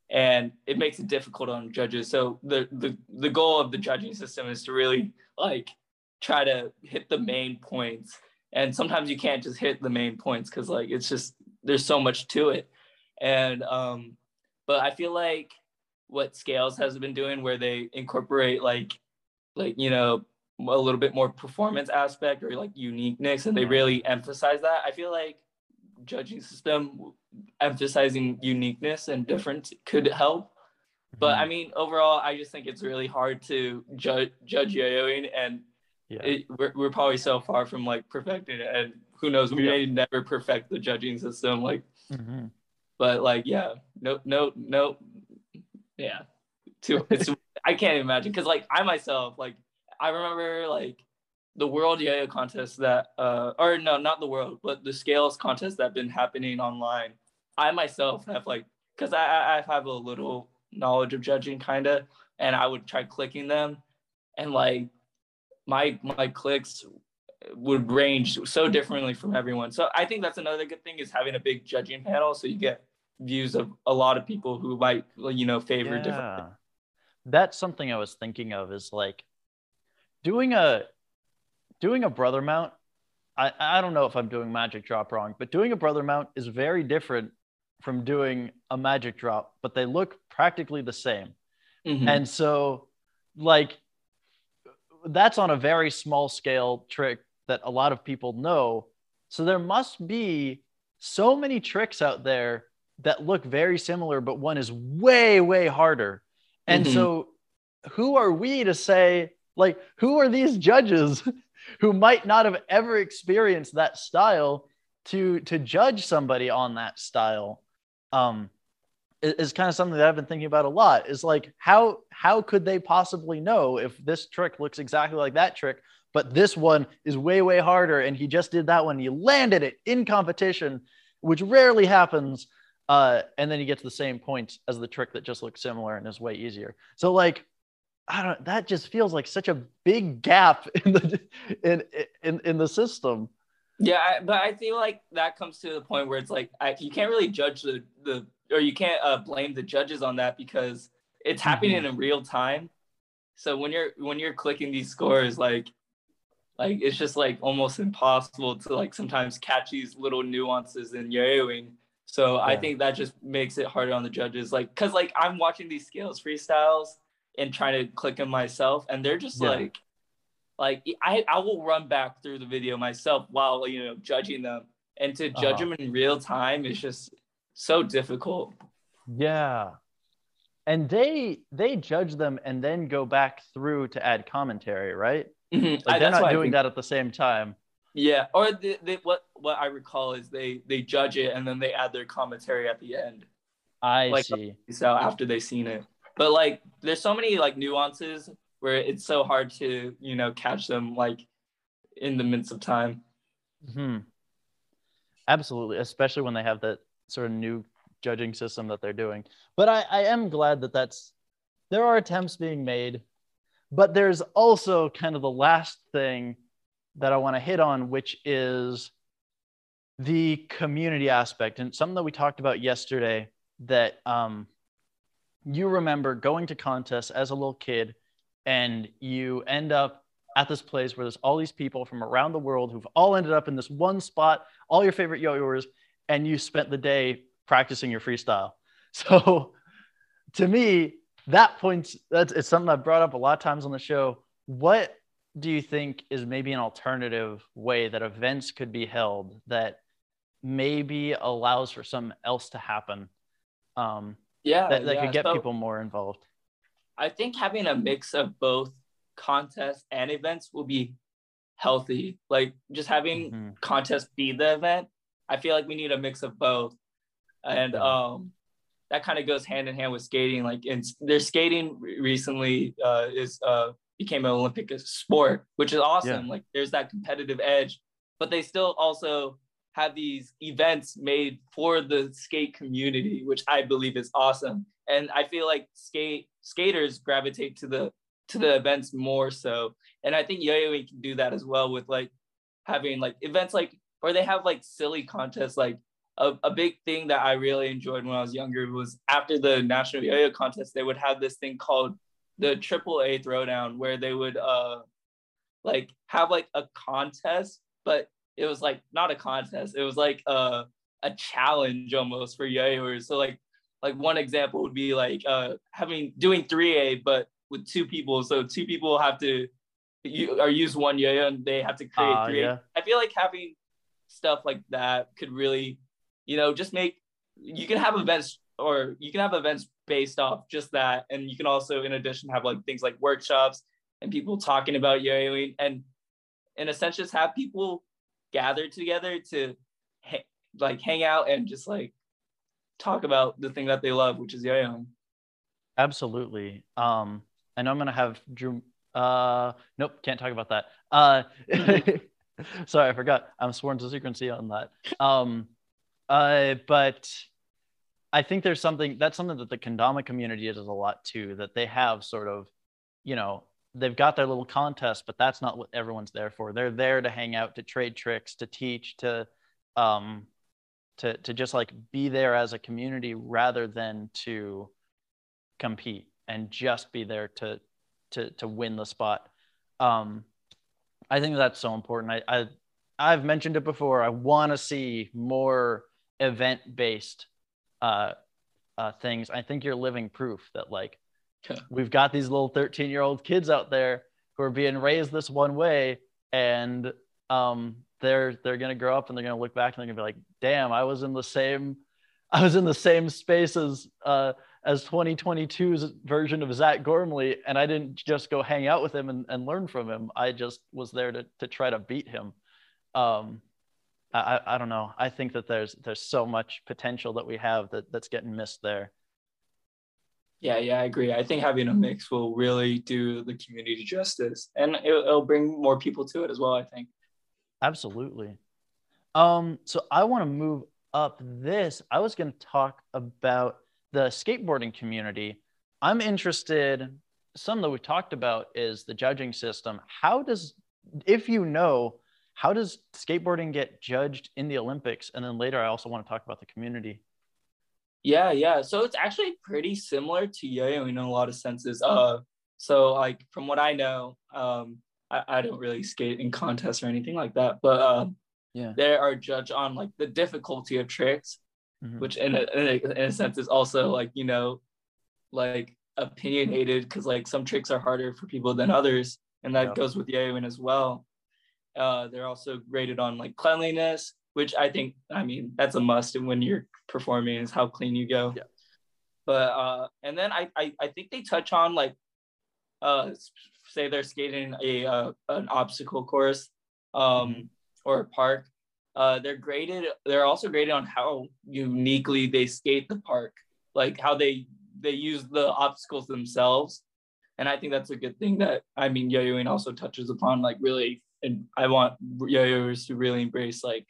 And it makes it difficult on judges. So the the, the goal of the judging system is to really like try to hit the main points and sometimes you can't just hit the main points because like it's just there's so much to it. And um but i feel like what scales has been doing where they incorporate like like you know a little bit more performance aspect or like uniqueness and they really emphasize that i feel like judging system emphasizing uniqueness and difference could help. But i mm-hmm. mean overall i just think it's really hard to judge judge yo-yoing and yeah. It, we're, we're probably so far from like perfecting it and who knows we yeah. may never perfect the judging system like mm-hmm. but like yeah no no no yeah too it's <laughs> i can't imagine because like i myself like i remember like the world yo contest that uh or no not the world but the scales contest that been happening online i myself have like because I, I have a little knowledge of judging kind of and i would try clicking them and like my my clicks would range so differently from everyone. So I think that's another good thing is having a big judging panel so you get views of a lot of people who might you know favor yeah. different that's something I was thinking of is like doing a doing a brother mount I, I don't know if I'm doing magic drop wrong, but doing a brother mount is very different from doing a magic drop, but they look practically the same. Mm-hmm. And so like that's on a very small scale trick that a lot of people know. So there must be so many tricks out there that look very similar, but one is way, way harder. And mm-hmm. so who are we to say, like, who are these judges <laughs> who might not have ever experienced that style to to judge somebody on that style? Um, is kind of something that I've been thinking about a lot. Is like how how could they possibly know if this trick looks exactly like that trick, but this one is way way harder, and he just did that one. He landed it in competition, which rarely happens, uh, and then he gets the same points as the trick that just looks similar and is way easier. So like. I don't. That just feels like such a big gap <laughs> in the in in, in the system. Yeah, but I feel like that comes to the point where it's like I, you can't really judge the the or you can't uh, blame the judges on that because it's happening Mhm. in real time. So when you're when you're clicking these scores, like like it's just like almost impossible to like sometimes catch these little nuances in yo-yoing. So I think that just makes it harder on the judges. Like, cause like I'm watching these skills freestyles and trying to click them myself, and they're just Yeah. like, like I I will run back through the video myself while you know judging them, and to judge Uh-huh. them in real time is just so difficult. Yeah. And they they judge them and then go back through to add commentary, right? Mhm. Like I- they're that's not doing think- that at the same time. Yeah, or they, they, what what I recall is they they judge it and then they add their commentary at the end. I Like- see. So after they've seen it, but like there's so many like nuances where it's so hard to you know catch them like in the midst of time. hmm Absolutely, especially when they have that sort of new judging system that they're doing. But I, I am glad that that's there are attempts being made, but there's also kind of the last thing that I want to hit on, which is the community aspect and something that we talked about yesterday that um, you remember going to contests as a little kid and you end up at this place where there's all these people from around the world who've all ended up in this one spot, all your favorite yo-yoers, and you spent the day practicing your freestyle. <laughs> So to me, that points that's it's something I've brought up a lot of times on the show. What do you think is maybe an alternative way that events could be held that maybe allows for something else to happen um, Yeah, that, that yeah. could get So people more involved? I think having a mix of both contests and events will be healthy. Like just having Mhm. contest be the event. I feel like we need a mix of both, and um, that kind of goes hand in hand with skating. Like, in their skating recently uh, is uh, became an Olympic sport, which is awesome. Like, there's that competitive edge, but they still also have these events made for the skate community, which I believe is awesome. And I feel like skate skaters gravitate to the to the events more so. And I think yo-yoing can do that as well with like having like events like or they have like silly contests like a, a big thing that I really enjoyed when I was younger was after the national yo-yo contest, they would have this thing called the triple A throwdown where they would uh like have like a contest, but it was like not a contest. It was like a a challenge almost for yo-yoers. So like like one example would be like uh having doing 3A but with two people. So two people have to you or use one yo-yo and they have to create Ah, 3A. yeah. I feel like having stuff like that could really, you know, just make you can have events or you can have events based off just that. And you can also, in addition, have like things like workshops and people talking about yo-yoing and in a sense just have people gather together to ha- like hang out and just like talk about the thing that they love, which is yo-yoing. Absolutely. Um, I know I'm gonna have Drew. Uh, nope, can't talk about that. Uh, <laughs> <laughs> <laughs> sorry, I forgot. I'm sworn to secrecy on that. Um, uh, but I think there's something that's something that the kendama community does a lot too. That they have sort of, you know, they've got their little contest, but that's not what everyone's there for. They're there to hang out, to trade tricks, to teach, to, um, to to just like be there as a community rather than to compete and just be there to to to win the spot. Um, I think that's so important. I, I I've mentioned it before. I want to see more event based uh, uh, things. I think you're living proof that like Yeah. we've got these little 13 year old kids out there who are being raised this one way, and um, they're they're gonna grow up and they're gonna look back and they're gonna be like, damn, I was in the same I was in the same space as uh, as 2022's version of Zach Gormley, and I didn't just go hang out with him and, and learn from him. I just was there to to try to beat him. Um, I, I don't know. I think that there's there's so much potential that we have that that's getting missed there. Yeah, yeah, I agree. I think having a mix will really do the community justice and it'll, it'll bring more people to it as well, I think. Absolutely. Um, so I want to move up this. I was going to talk about the skateboarding community. I'm interested. Some that we talked about is the judging system. How does, if you know, how does skateboarding get judged in the Olympics? And then later, I also want to talk about the community. Yeah, yeah. So it's actually pretty similar to yo-yoing in a lot of senses. Uh, so like from what I know, um, I, I don't really skate in contests or anything like that, but uh, Yeah. they are judged on like the difficulty of tricks, Mhm. which in a, in a, sense is also like you know, like opinionated because like some tricks are harder for people than others, and that Yeah. goes with yo-yoing as well. Uh, they're also graded on like cleanliness, which I think I mean that's a must when you're performing is how clean you go. Yeah. But uh, and then I, I I think they touch on like uh say they're skating a uh, an obstacle course um or a park uh they're graded they're also graded on how uniquely they skate the park like how they they use the obstacles themselves and i think that's a good thing that i mean yo-yoing also touches upon like really and i want yo-yoers to really embrace like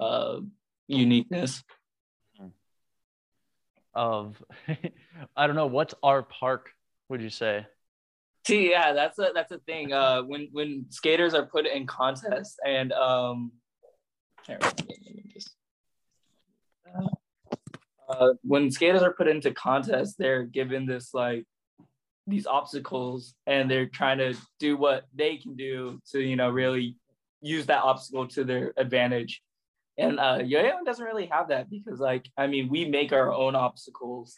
uh uniqueness Of, <laughs> I don't know, what's our park? Would you say? See, yeah, that's a that's a thing. Uh, when when skaters are put in contests and um, here, let me just- uh, when skaters are put into contests, they're given this like these obstacles, and they're trying to do what they can do to you know really use that obstacle to their advantage. And uh, yo-yo doesn't really have that because like I mean we make our own obstacles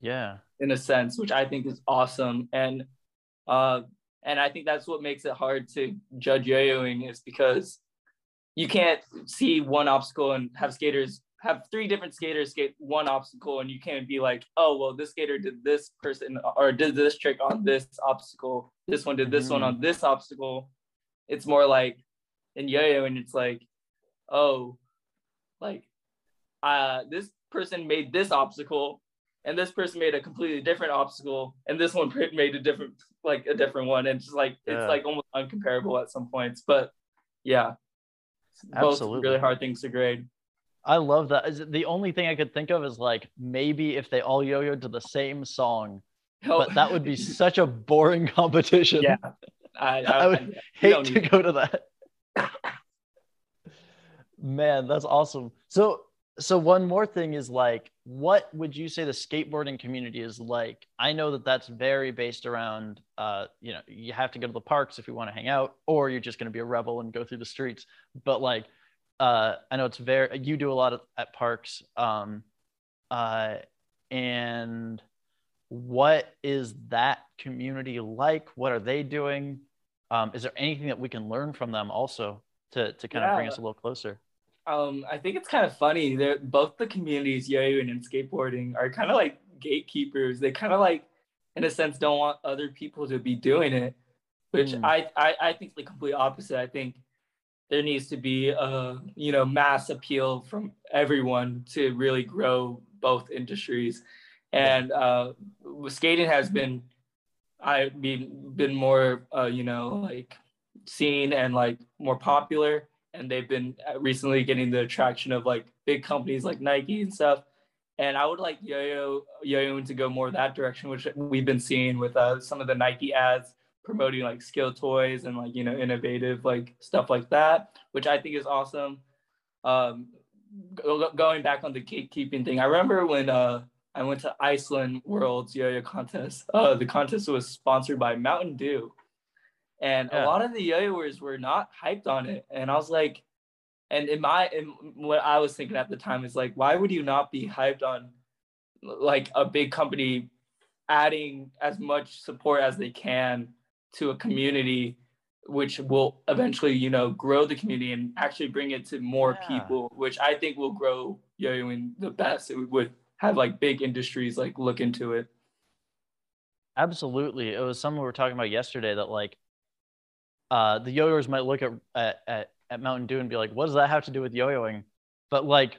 Yeah. in a sense, which I think is awesome. And uh, and I think that's what makes it hard to judge yo-yoing is because you can't see one obstacle and have skaters have three different skaters skate one obstacle and you can't be like, oh well, this skater did this person or did this trick on this obstacle. This one did this one on this obstacle. It's more like in yo-yo and it's like, oh, like uh this person made this obstacle and this person made a completely different obstacle and this one <laughs> made a different like a different one and just like Yeah. it's like almost uncomparable at some points but yeah both Absolutely. really hard things to grade I love that. The only thing I could think of is like maybe if they all yo-yoed to the same song, oh. but that would be <laughs> such a boring competition. yeah I, I, I would I- hate to go to that. <laughs> Man, that's awesome. So, so one more thing is like, what would you say the skateboarding community is like? I know that that's very based around, uh, you know, you have to go to the parks if you want to hang out, or you're just going to be a rebel and go through the streets. But like, uh, I know it's very, you do a lot of, at parks, um, uh, and what is that community like? What are they doing? Um, is there anything that we can learn from them also to, to kind of bring us a little closer? Um i think it's kind of funny they're both the communities yo-yoing and skateboarding are kind of like gatekeepers. They kind of like in a sense don't want other people to be doing it which Hmm. I, I i think the complete opposite. I think there needs to be a you know mass appeal from everyone to really grow both industries. And uh skating has been i mean been more uh you know like seen and like more popular and they've been uh, recently getting the attraction of like big companies like Nike and stuff. And I would like yo-yo yo-yoing to go more that direction, which we've been seeing with uh, some of the Nike ads promoting like skill toys and like you know innovative like stuff like that, which I think is awesome. Um, go- going back on the gatekeeping thing, I remember when uh, I went to Iceland Worlds Yo-Yo contest. Uh, the contest was sponsored by Mountain Dew, and Yeah. a lot of the yo-yoers were not hyped on it. And I was like, and in my, in what I was thinking at the time is like, why would you not be hyped on like a big company adding as much support as they can to a community which will eventually you know grow the community and actually bring it to more Yeah. people which i think will grow yo-yoing the best it would have like big industries like look into it Absolutely. It was something we were talking about yesterday that like uh the yo-yoers might look at, at at Mountain Dew and be like, what does that have to do with yo-yoing? But like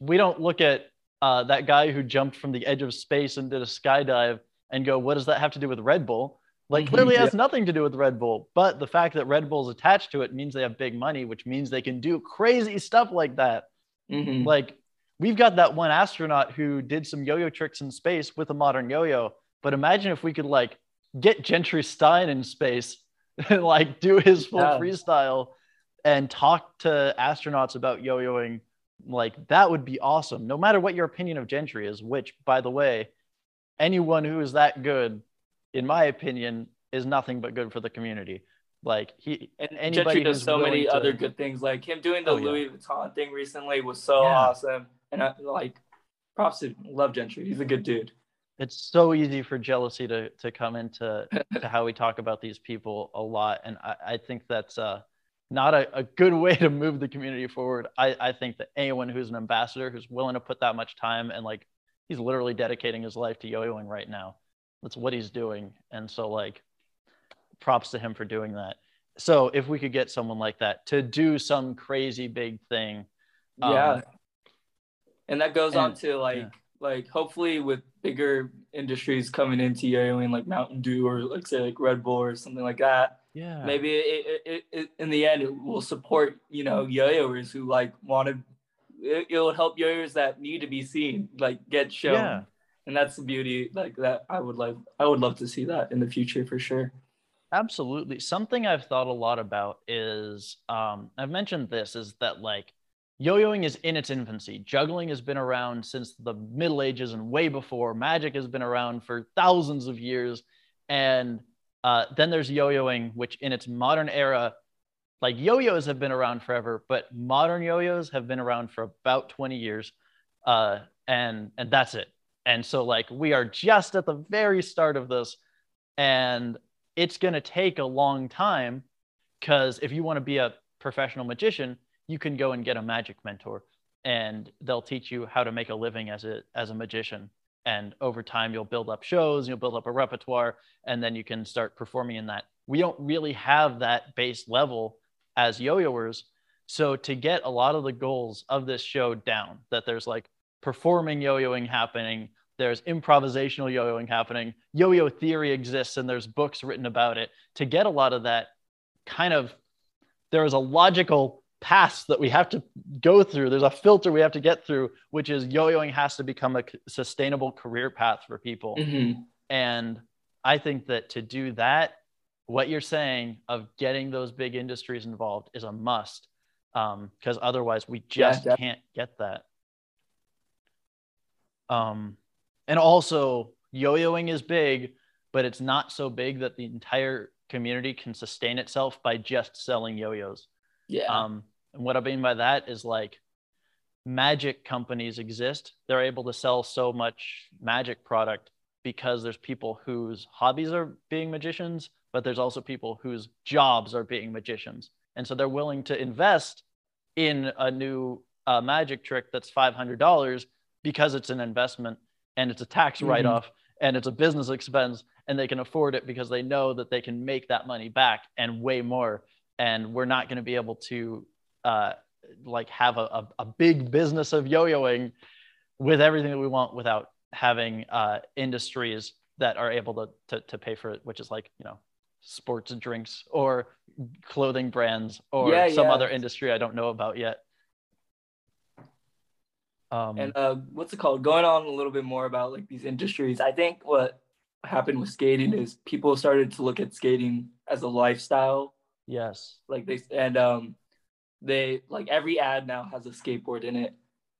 we don't look at uh that guy who jumped from the edge of space and did a skydive and go, what does that have to do with Red Bull? Like clearly it has nothing to do with Red Bull, but the fact that Red Bull's attached to it means they have big money, which means they can do crazy stuff like that. Mhm. Like we've got that one astronaut who did some yo-yo tricks in space with a modern yo-yo. But imagine if we could like get Gentry Stein in space and <laughs> like do his full Yeah. freestyle and talk to astronauts about yo-yoing like that would be awesome no matter what your opinion of gentry is which by the way anyone who is that good in my opinion is nothing but good for the community like he And Anybody Gentry does so many to- other good things. Like him doing the Oh, yeah. Louis Vuitton thing recently was so Yeah. awesome. And I, like, props to love Gentry. He's a good dude. It's so easy for jealousy to to come into <laughs> to how we talk about these people a lot and i, I think that's uh not a, a good way to move the community forward I, I think that anyone who's an ambassador who's willing to put that much time and like he's literally dedicating his life to yo-yoing right now that's what he's doing and so like props to him for doing that so if we could get someone like that to do some crazy big thing um, yeah. And that goes on to like yeah. Like hopefully with bigger industries coming into yo-yoing like Mountain Dew or like say like Red Bull or something like that. yeah Maybe it, it, it, it in the end it will support you know yo-yoers who like want to. It, it'll help yo-yoers that need to be seen, like get shown. yeah and that's the beauty like that i would like i would love to see that in the future for sure Absolutely. Something I've thought a lot about is um, I've mentioned this is that like yo-yoing is in its infancy. Juggling has been around since the Middle Ages and way before. Magic has been around for thousands of years, and uh, then there's yo-yoing, which in its modern era, like yo-yos have been around forever, but modern yo-yos have been around for about 20 years, uh, and and that's it. And so like we are just at the very start of this, and it's to take a long time because if you want to be a professional magician you can go and get a magic mentor and they'll teach you how to make a living as a as a magician. And over time you'll build up shows you'll build up a repertoire and then you can start performing in that. We don't really have that base level as yo-yoers. So to get a lot of the goals of this show down that there's like performing yo-yoing happening there's improvisational yo-yoing happening yo-yo theory exists and there's books written about it to get a lot of that kind of there is a logical path that we have to go through there's a filter we have to get through which is yo-yoing has to become a sustainable career path for people. Mm-hmm. and i think that to do that what you're saying of getting those big industries involved is a must because otherwise we just def- can't get that. Um, and also yo-yoing is big but it's not so big that the entire community can sustain itself by just selling yo-yos yeah um, and what I mean by that is like magic companies exist. They're able to sell so much magic product because there's people whose hobbies are being magicians, but there's also people whose jobs are being magicians. And so they're willing to invest in a new uh, magic trick that's $500 because it's an investment and it's a tax Mhm. write off and it's a business expense and they can afford it because they know that they can make that money back and way more and we're not going to be able to uh, like have a, a, a big business of yo-yoing with everything that we want without having uh, industries that are able to, to, to pay for it which is like you know sports and drinks or clothing brands or Yeah, some yeah. other industry i don't know about yet. Um, and uh what's it called? Going on a little bit more about like these industries. I think what happened with skating is people started to look at skating as a lifestyle yes. Like they and um they like every ad now has a skateboard in it.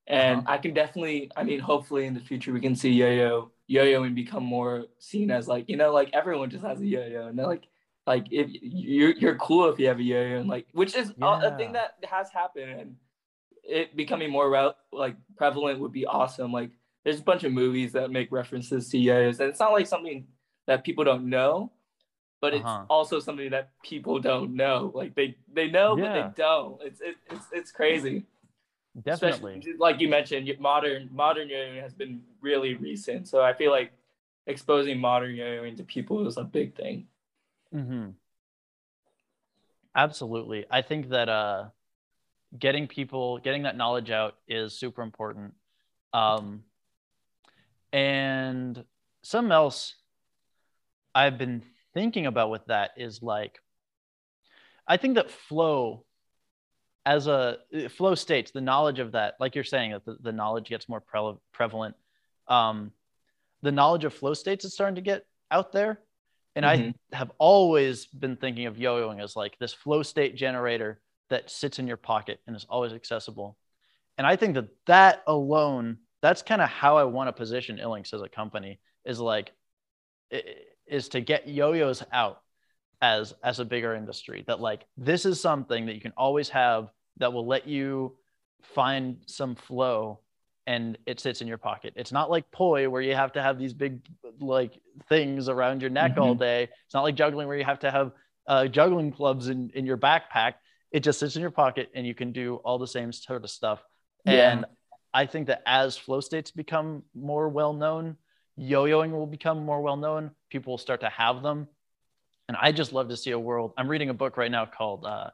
And Uh-huh. i can definitely i mean hopefully in the future we can see yo-yo yo-yoing become more seen as like you know like everyone just has a yo-yo and they're like like if you're, you're cool if you have a yo-yo and like which is a, a thing that has happened and it becoming more rel- like prevalent would be awesome. Like there's a bunch of movies that make references to yo-yos and it's not like something that people don't know but it's Uh-huh. also something that people don't know. Like they they know but they don't. It's it, it's it's crazy. Definitely. Especially, like you mentioned modern modern yo-yoing has been really recent. So i feel like exposing modern yo-yoing to people is a big thing. Hmm Absolutely. I think that uh, getting people, getting that knowledge out is super important. Um, and something else I've been thinking about with that is like, I think that flow as a flow states, the knowledge of that, like you're saying, that the, the knowledge gets more pre- prevalent. Um, the knowledge of flow states is starting to get out there. And Mhm. I have always been thinking of yo-yoing as like this flow state generator that sits in your pocket and is always accessible. And I think that that alone, that's kind of how I want to position Ilinx as a company is like, is to get yo-yos out as as a bigger industry that like this is something that you can always have that will let you find some flow and it sits in your pocket. It's not like poi where you have to have these big like things around your neck mm-hmm. all day. It's not like juggling where you have to have uh, juggling clubs in, in your backpack. It just sits in your pocket and you can do all the same sort of stuff. Yeah. And I think that as flow states become more well known, yo-yoing will become more well known. People will start to have them. And I just love to see a world. I'm reading a book right now called uh,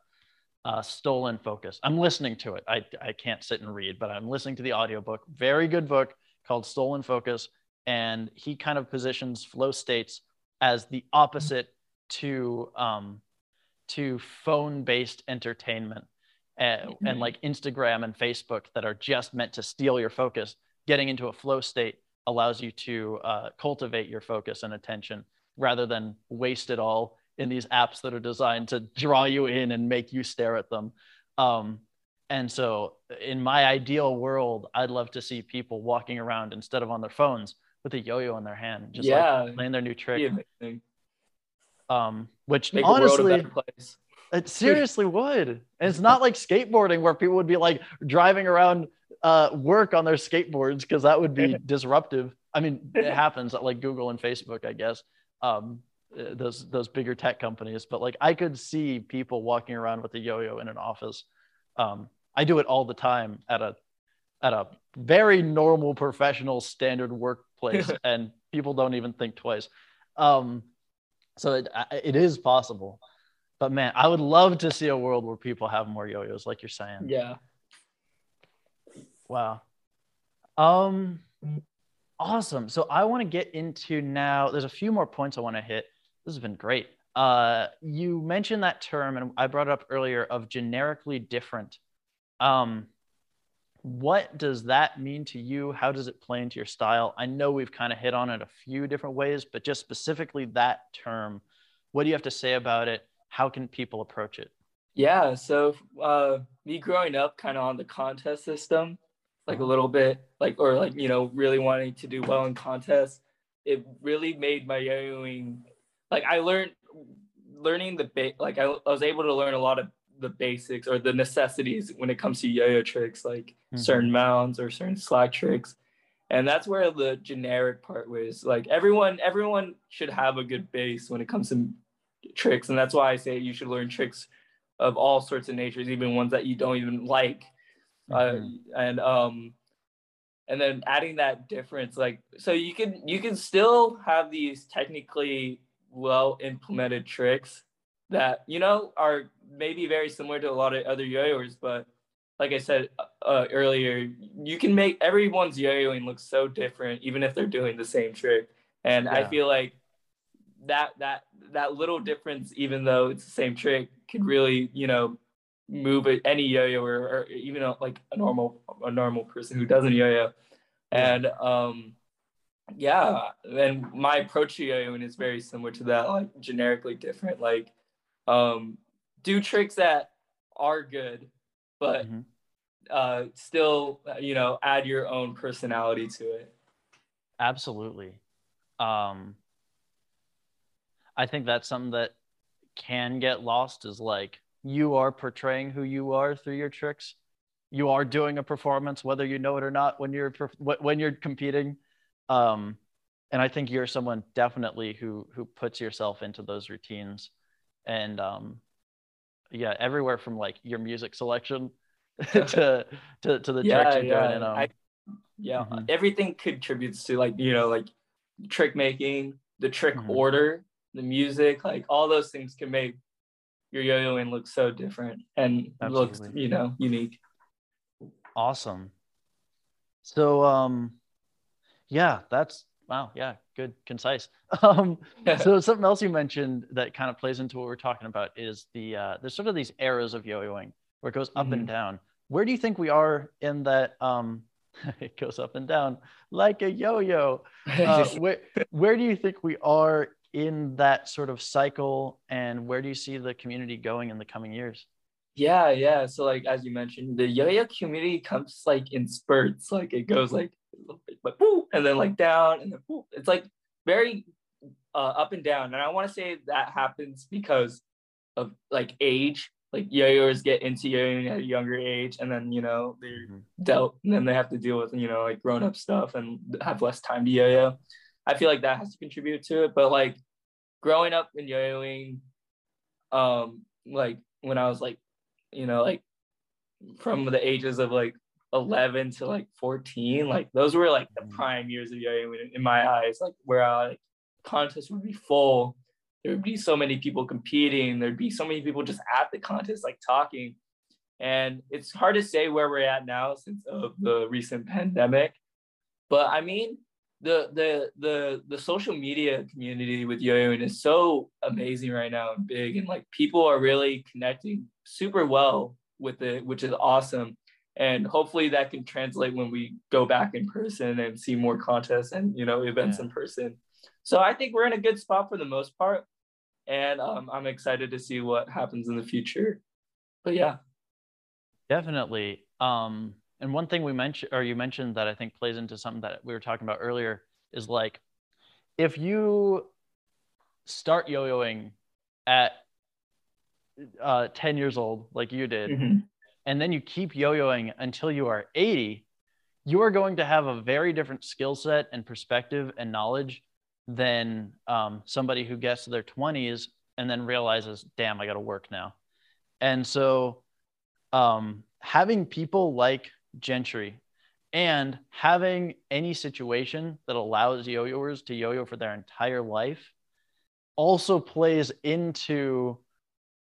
uh, Stolen Focus. I'm listening to it. I, I can't sit and read, but I'm listening to the audiobook. Very good book called Stolen Focus. And he kind of positions flow states as the opposite to um, to phone based entertainment and, mm-hmm. and like Instagram and Facebook that are just meant to steal your focus. Getting into a flow state allows you to uh, cultivate your focus and attention rather than waste it all in these apps that are designed to draw you in and make you stare at them. Um, and so, in my ideal world, I'd love to see people walking around instead of on their phones with a yo-yo in their hand, just yeah. like playing their new trick. Um, which Make honestly, it seriously would. And it's not like skateboarding where people would be like driving around uh, work on their skateboards because that would be <laughs> disruptive. I mean, it <laughs> happens at like Google and Facebook, I guess. Um, uh, those those bigger tech companies. But like i could see people walking around with a yo-yo in an office. Um, i do it all the time at a at a very normal professional standard workplace <laughs> and people don't even think twice. Um, so it, it is possible. But man i would love to see a world where people have more yo-yos like you're saying. Yeah wow um awesome so i want to get into now there's a few more points i want to hit this has been great. Uh, you mentioned that term, and I brought it up earlier of generically different. Um, what does that mean to you? How does it play into your style? I know we've kind of hit on it a few different ways, but just specifically that term, what do you have to say about it? How can people approach it? Yeah, so uh, me growing up kind of on the contest system, like a little bit, like or like you know really wanting to do well in contests, it really made my yoyoing like I learned learning the ba- like I, I was able to learn a lot of the basics or the necessities when it comes to yo-yo tricks like mm-hmm. certain mounts or certain slack tricks. And that's where the generic part was like everyone everyone should have a good base when it comes to tricks. And that's why i say you should learn tricks of all sorts of natures even ones that you don't even like mm-hmm. uh, and um and then adding that difference like so you can you can still have these technically well implemented tricks that you know are maybe very similar to a lot of other yo-yos but like i said uh, earlier you can make everyone's yo-yoing look so different even if they're doing the same trick and yeah. i feel like that that that little difference even though it's the same trick could really you know move it, any yo-yo or, or even a, like a normal a normal person who doesn't yo-yo. And um yeah. and my approach to yo-yoing is very similar to that like generically different like um do tricks that are good but mm-hmm. uh still you know add your own personality to it. Absolutely. Um i think that's something that can get lost is like you are portraying who you are through your tricks you are doing a performance whether you know it or not when you're when you're competing um, and I think you're someone definitely who who puts yourself into those routines, and um, yeah, everywhere from like your music selection <laughs> to, <laughs> to to the yeah, direction yeah. going in. Um, I, yeah, mm-hmm. everything contributes to like you know like trick making, the trick mm-hmm. order, the music, like all those things can make your yo-yoing looks so different and Absolutely. looks you know unique. Awesome. So um yeah, that's wow. Yeah, good, concise. <laughs> Um, so something else you mentioned that kind of plays into what we're talking about is the uh, there's sort of these eras of yo-yoing where it goes up mm-hmm. and down. Where do you think we are in that? Um, <laughs> it goes up and down like a yo-yo. <laughs> Uh, where where do you think we are in that sort of cycle, and where do you see the community going in the coming years? Yeah, yeah. So like as you mentioned, the yo-yo community comes like in spurts. Like it goes like but boom, and then like down, and then boom. It's like very uh, up and down. And I want to say that happens because of like age. Like yo-yos get into yo-yoing at a younger age, and then you know they're mm-hmm. dealt, and then they have to deal with you know like grown-up stuff and have less time to yo-yo. I feel like that has to contribute to it. But like growing up in yo-yoing, um, like when I was like you know, like from the ages of like 11 to like 14, like those were like the mm. prime years of yo in my eyes, like where I, like contests would be full. There would be so many people competing. There'd be so many people just at the contest, like talking. And it's hard to say where we're at now since of the recent pandemic. But I mean, the the the the social media community with yo-yoing is so amazing right now and big and like people are really connecting super well with it which is awesome. And hopefully that can translate when we go back in person and see more contests and you know events yeah. in person. So i think we're in a good spot for the most part and um, i'm excited to see what happens in the future. But yeah. Definitely. Um and one thing we mentioned, or you mentioned that I think plays into something that we were talking about earlier is like if you start yo-yoing at uh, 10 years old, like you did, mm-hmm. and then you keep yo-yoing until you are 80, you are going to have a very different skill set and perspective and knowledge than um, somebody who gets to their 20s and then realizes, damn, I got to work now. And so um, having people like Gentry, and having any situation that allows yo-yoers to yo-yo for their entire life also plays into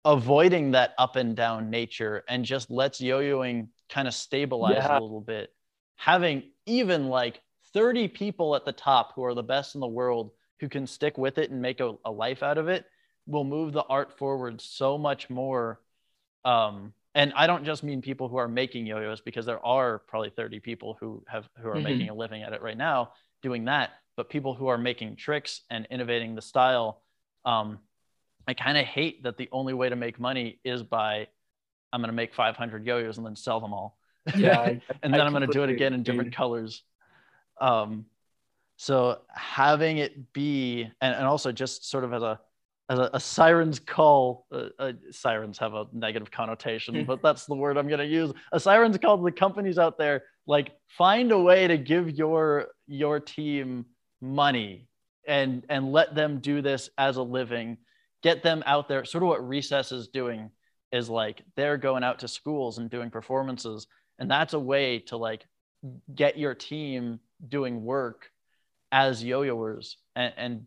avoiding that up and down nature and just lets yo-yoing kind of stabilize yeah. a little bit. Having even like 30 people at the top who are the best in the world who can stick with it and make a, a life out of it will move the art forward so much more um, and I don't just mean people who are making yo-yos because there are probably 30 people who have who are mm-hmm. making a living at it right now doing that, but people who are making tricks and innovating the style. Um, I kind of hate that the only way to make money is by I'm going to make 500 yo-yos and then sell them all. Yeah, <laughs> I, and then I am going to do it again in different colors. Um, so having it be and, and also just sort of as a a, a siren's call. Uh, uh, sirens have a negative connotation, <laughs> but that's the word I'm going to use. A siren's call to the companies out there. Like, find a way to give your your team money and and let them do this as a living. Get them out there. Sort of what Recess is doing is like they're going out to schools and doing performances, and that's a way to like get your team doing work as yo-yoers and, and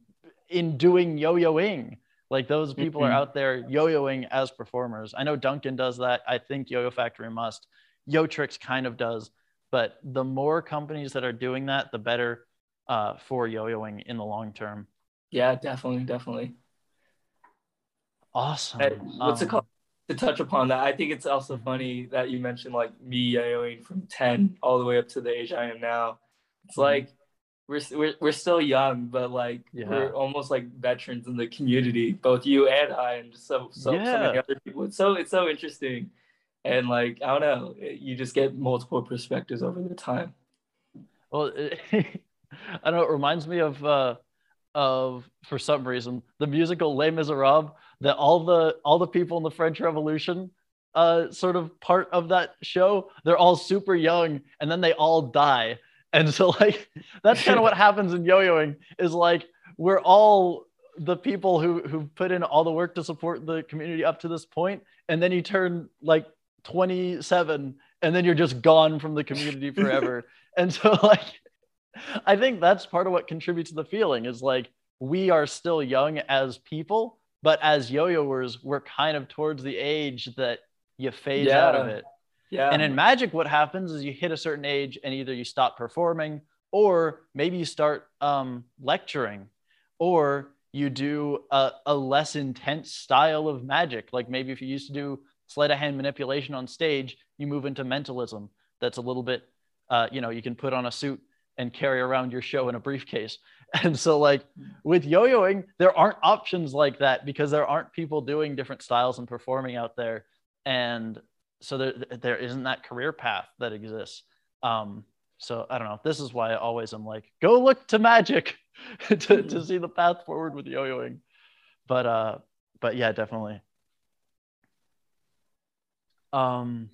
in doing yo-yoing like those people mm-hmm. are out there yo-yoing as performers. I know Duncan does that. I think Yo-Yo Factory must. Yo Tricks kind of does, but the more companies that are doing that, the better uh, for yo-yoing in the long term. Yeah, definitely, definitely. Awesome. Hey, what's um, it called? To touch upon that, I think it's also funny that you mentioned like me yo-yoing from 10 all the way up to the age I am now. It's mm-hmm. like we're, we're, we're still young, but like yeah. we're almost like veterans in the community, both you and I, and just so so, yeah. so many other people. It's so it's so interesting, and like I don't know, you just get multiple perspectives over the time. Well, it, <laughs> I don't know. It reminds me of uh, of for some reason the musical Les Miserables. That all the all the people in the French Revolution uh, sort of part of that show, they're all super young, and then they all die and so like that's kind of what happens in yo-yoing is like we're all the people who who put in all the work to support the community up to this point and then you turn like 27 and then you're just gone from the community <laughs> forever. and so like I think that's part of what contributes to the feeling is like we are still young as people, but as yo-yoers, we're kind of towards the age that you phase yeah. out of it. Yeah. And in magic, what happens is you hit a certain age and either you stop performing or maybe you start um, lecturing or you do a, a, less intense style of magic. Like maybe if you used to do sleight of hand manipulation on stage, you move into mentalism. That's a little bit, uh, you know, you can put on a suit and carry around your show in a briefcase. <laughs> And so, like with yo yoing, there aren't options like that because there aren't people doing different styles and performing out there and so there there isn't that career path that exists. Um, so I don't know. This is why I always am like, go look to magic <laughs> to, to Mm-hmm. see the path forward with yo-yoing. But uh, but yeah, definitely. Um,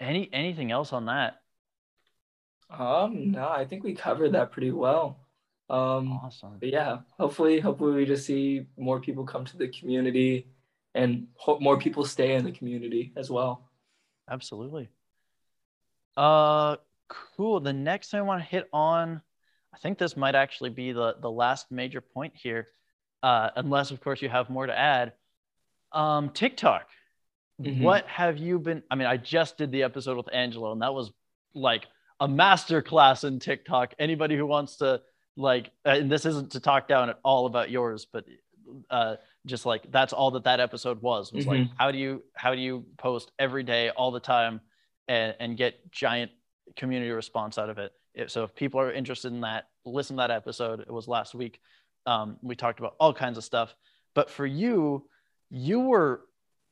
any anything else on that? Um, no, I think we covered that pretty well. Um, Awesome. but yeah, hopefully, hopefully we just see more people come to the community, and hope more people stay in the community as well. Absolutely. Uh, cool. The next thing I want to hit on, I think this might actually be the the last major point here, uh, unless of course you have more to add. Um, TikTok. Mhm. What have you been? I mean, I just did the episode with Angelo, and that was like a master class in TikTok. Anybody who wants to like, and this isn't to talk down at all about yours, but uh, just like that's all that that episode was. Was like, Mhm. how do you how do you post every day, all the time, and and get giant community response out of it? If- So if people are interested in that, listen to that episode. It was last week. Um, we talked about all kinds of stuff. But for you, you were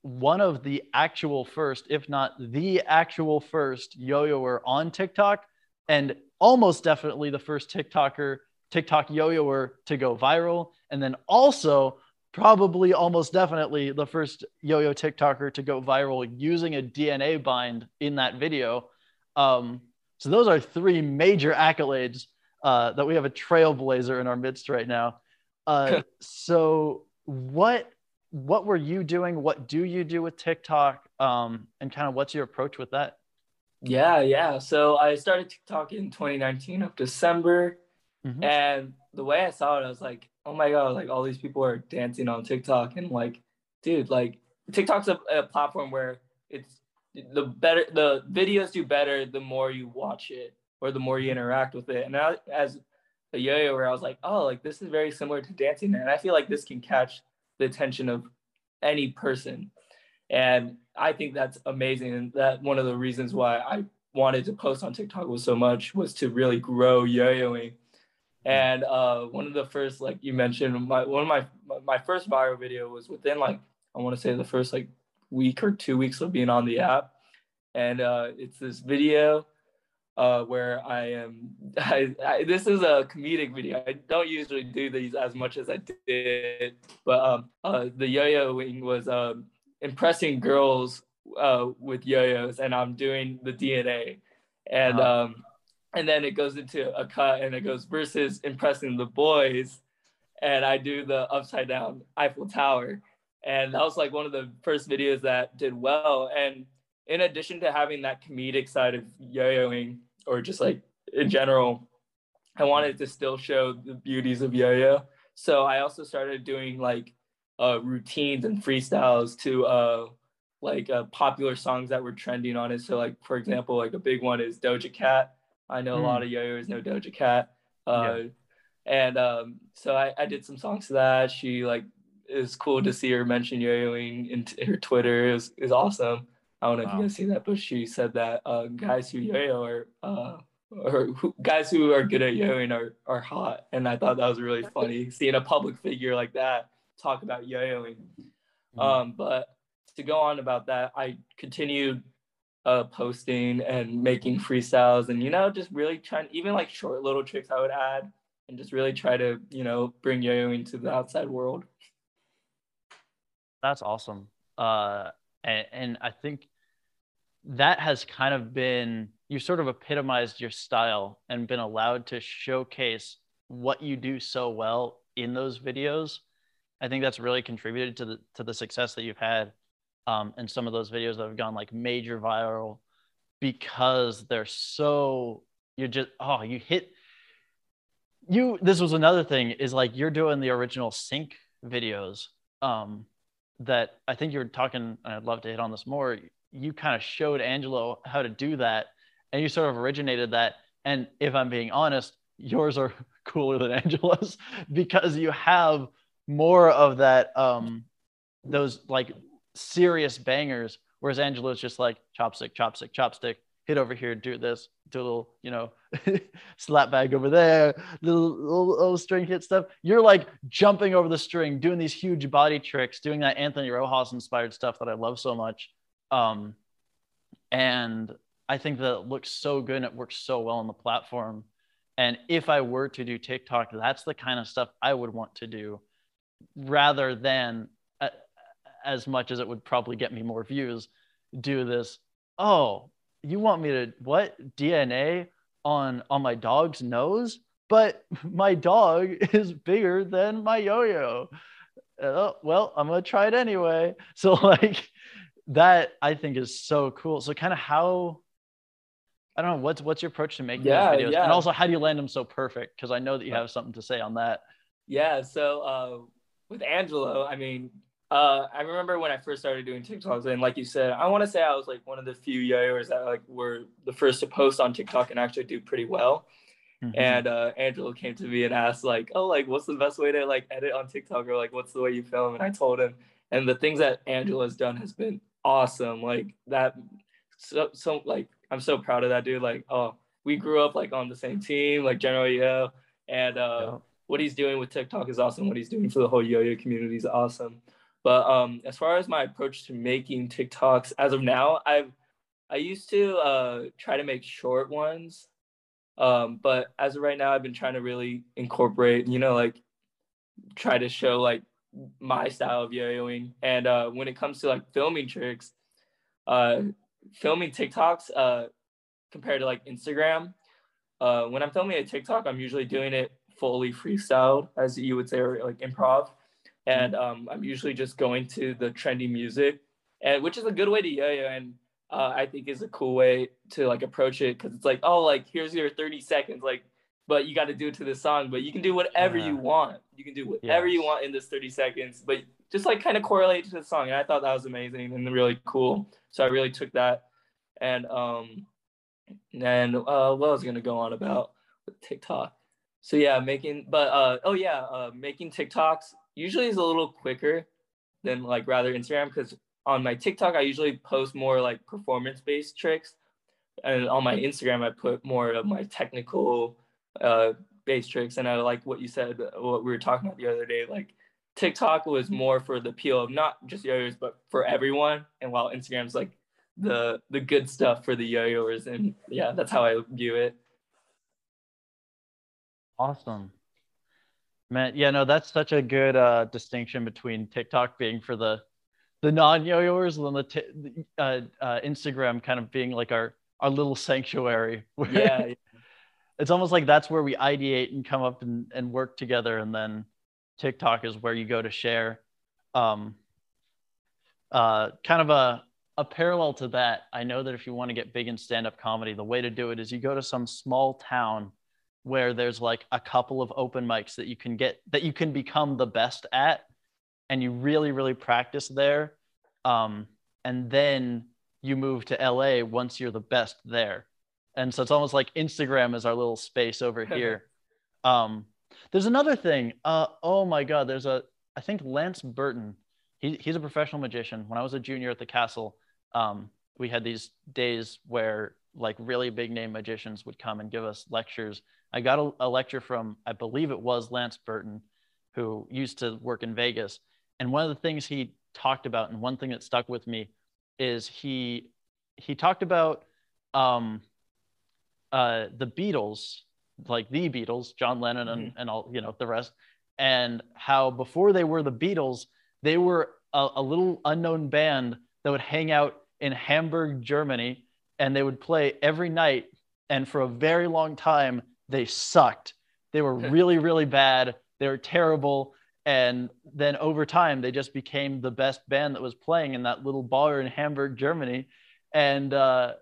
one of the actual first, if not the actual first yo-yoer on TikTok, and almost definitely the first TikToker, TikTok yo-yoer to go viral, and then also probably almost definitely the first yo-yo TikToker to go viral using a DNA bind in that video. Um, so those are three major accolades uh, that we have a trailblazer in our midst right now. Uh, <laughs> so what what were you doing? What do you do with TikTok? Um, and kind of what's your approach with that? Yeah, yeah. So I started TikTok in 2019 of December. Mhm. And the way I saw it, I was like, oh my God, like all these people are dancing on TikTok. And like, dude, like TikTok's a, a platform where it's the better, the videos do better the more you watch it or the more you interact with it. And I, as a yo yo, where I was like, oh, like this is very similar to dancing. And I feel like this can catch the attention of any person. And I think that's amazing. And that one of the reasons why I wanted to post on TikTok was so much was to really grow yo-yoing. And uh, one of the first, like you mentioned, my one of my my first viral video was within like I want to say the first like week or two weeks of being on the app, and uh, it's this video uh, where I am. <laughs> I, I, this is a comedic video. I don't usually do these as much as I did, but um, uh, the yo-yoing was um, impressing girls uh, with yo-yos, and I'm doing the DNA, and um, and then it goes into a cut, and it goes versus impressing the boys, and I do the upside down Eiffel Tower, and that was like one of the first videos that did well, and in addition to having that comedic side of yo-yoing or just like in general, I wanted to still show the beauties of yo-yo. So I also started doing like uh, routines and freestyles to uh, like uh, popular songs that were trending on it. So like for example, like a big one is Doja Cat. I know a lot of yo-yos know Doja Cat. Uh, And um, so I, I did some songs to that. She like it was cool to see her mention yo-yoing in t- her Twitter. It was, it was awesome. I don't know if you guys see that, but she said that uh, guys who yo-yo are uh, or who, guys who are good at yo-yoing are, are hot. And I thought that was really funny seeing a public figure like that talk about yo-yoing. Mhm. Um, but to go on about that, I continued uh, posting and making freestyles and, you know, just really trying, even like short little tricks I would add and just really try to, you know, bring yo-yoing to the outside world. That's awesome. Uh, and, and I think that has kind of been you sort of epitomized your style and been allowed to showcase what you do so well in those videos. I think that's really contributed to the to the success that you've had, um, and some of those videos that have gone like major viral because they're so you're just oh you hit you this was another thing is like you're doing the original sync videos um that I think you were talking, and I'd love to hit on this more. You kind of showed Angelo how to do that, and you sort of originated that. And if I'm being honest, yours are <laughs> cooler than Angelo's <laughs> because you have more of that, um, those like serious bangers, whereas Angelo's just like chopstick, chopstick, chopstick, hit over here, do this, do a little, you know, <laughs> slap bag over there, little, little, little string hit stuff. You're like jumping over the string, doing these huge body tricks, doing that Anthony Rojas inspired stuff that I love so much. Um, and I think that it looks so good and it works so well on the platform. And if I were to do TikTok, that's the kind of stuff I would want to do rather than as much as it would probably get me more views, do this. Oh, you want me to what DNA on on my dog's nose? But <laughs> my dog <laughs> is bigger than my yo-yo. Oh, well, I'm gonna try it anyway. <laughs> So like that, I think is so cool. So kind of how I don't know what's what's your approach to making Yeah, those videos, yeah. and also how do you land them so perfect? Because I know that you have something to say on that. Yeah, so uh, with Angelo, I mean, uh, I remember when I first started doing TikToks, and like you said, I want to say I was like one of the few yo-yoers that like were the first to post on TikTok and actually do pretty well. Mhm. And uh, Angelo came to me and asked like, "Oh, like what's the best way to like edit on TikTok or like what's the way you film?" And I told him, and the things that Angelo has done has been awesome. Like that, so so like I'm so proud of that dude. Like, oh, we grew up like on the same team, like General Yo, and uh, Yeah. what he's doing with TikTok is awesome. What he's doing for the whole yo-yo community is awesome. But um, as far as my approach to making TikToks, as of now, I've I used to uh, try to make short ones, um, but as of right now, I've been trying to really incorporate, you know, like try to show like my style of yo-yoing. And uh, when it comes to like filming tricks, uh, filming TikToks uh, compared to like Instagram, uh, when I'm filming a TikTok, I'm usually doing it fully freestyled, as you would say, or like improv. And um, I'm usually just going to the trendy music, and which is a good way to yo-yo, and uh, I think is a cool way to like approach it because it's like, oh, like here's your 30 seconds, like, but you got to do it to this song, but you can do whatever Yeah. you want. You can do whatever you want in this 30 seconds, but just like kind of correlate to the song. And I thought that was amazing and really cool. So I really took that, and um, and uh, what I was gonna go on about with TikTok. So yeah, making but uh oh yeah, uh making TikToks usually is a little quicker than like rather Instagram because on my TikTok I usually post more like performance based tricks. And on my Instagram I put more of my technical uh based tricks. And I like what you said, what we were talking about the other day, like TikTok was more for the appeal of not just yo-yos, but for everyone. And while Instagram's like the the good stuff for the yo-yoers. And yeah, that's how I view it. Awesome. Man, yeah, no, that's such a good uh, distinction between TikTok being for the the non-yo-yoers and then the t- uh, uh, Instagram kind of being like our our little sanctuary. <laughs> Yeah, it's almost like that's where we ideate and come up and, and work together, and then TikTok is where you go to share. Um, uh, kind of a a parallel to that. I know that if you want to get big in stand-up comedy, the way to do it is you go to some small town where there's like a couple of open mics that you can get that you can become the best at and you really really practice there um, and then you move to la once you're the best there. And so it's almost like instagram is our little space over <laughs> here. Um, there's another thing uh, oh my god there's a i think lance burton he, he's a professional magician. When i was a junior at the castle um, we had these days where like really big name magicians would come and give us lectures I got a, a lecture from, I believe it was Lance Burton, who used to work in Vegas. And one of the things he talked about, and one thing that stuck with me, is he he talked about um, uh, the Beatles, like the Beatles, John Lennon and, and all you know the rest, and how before they were the Beatles, they were a, a little unknown band that would hang out in Hamburg, Germany, and they would play every night. And for a very long time, they sucked. They were really, really bad. They were terrible. And then over time, they just became the best band that was playing in that little bar in Hamburg, Germany. And uh,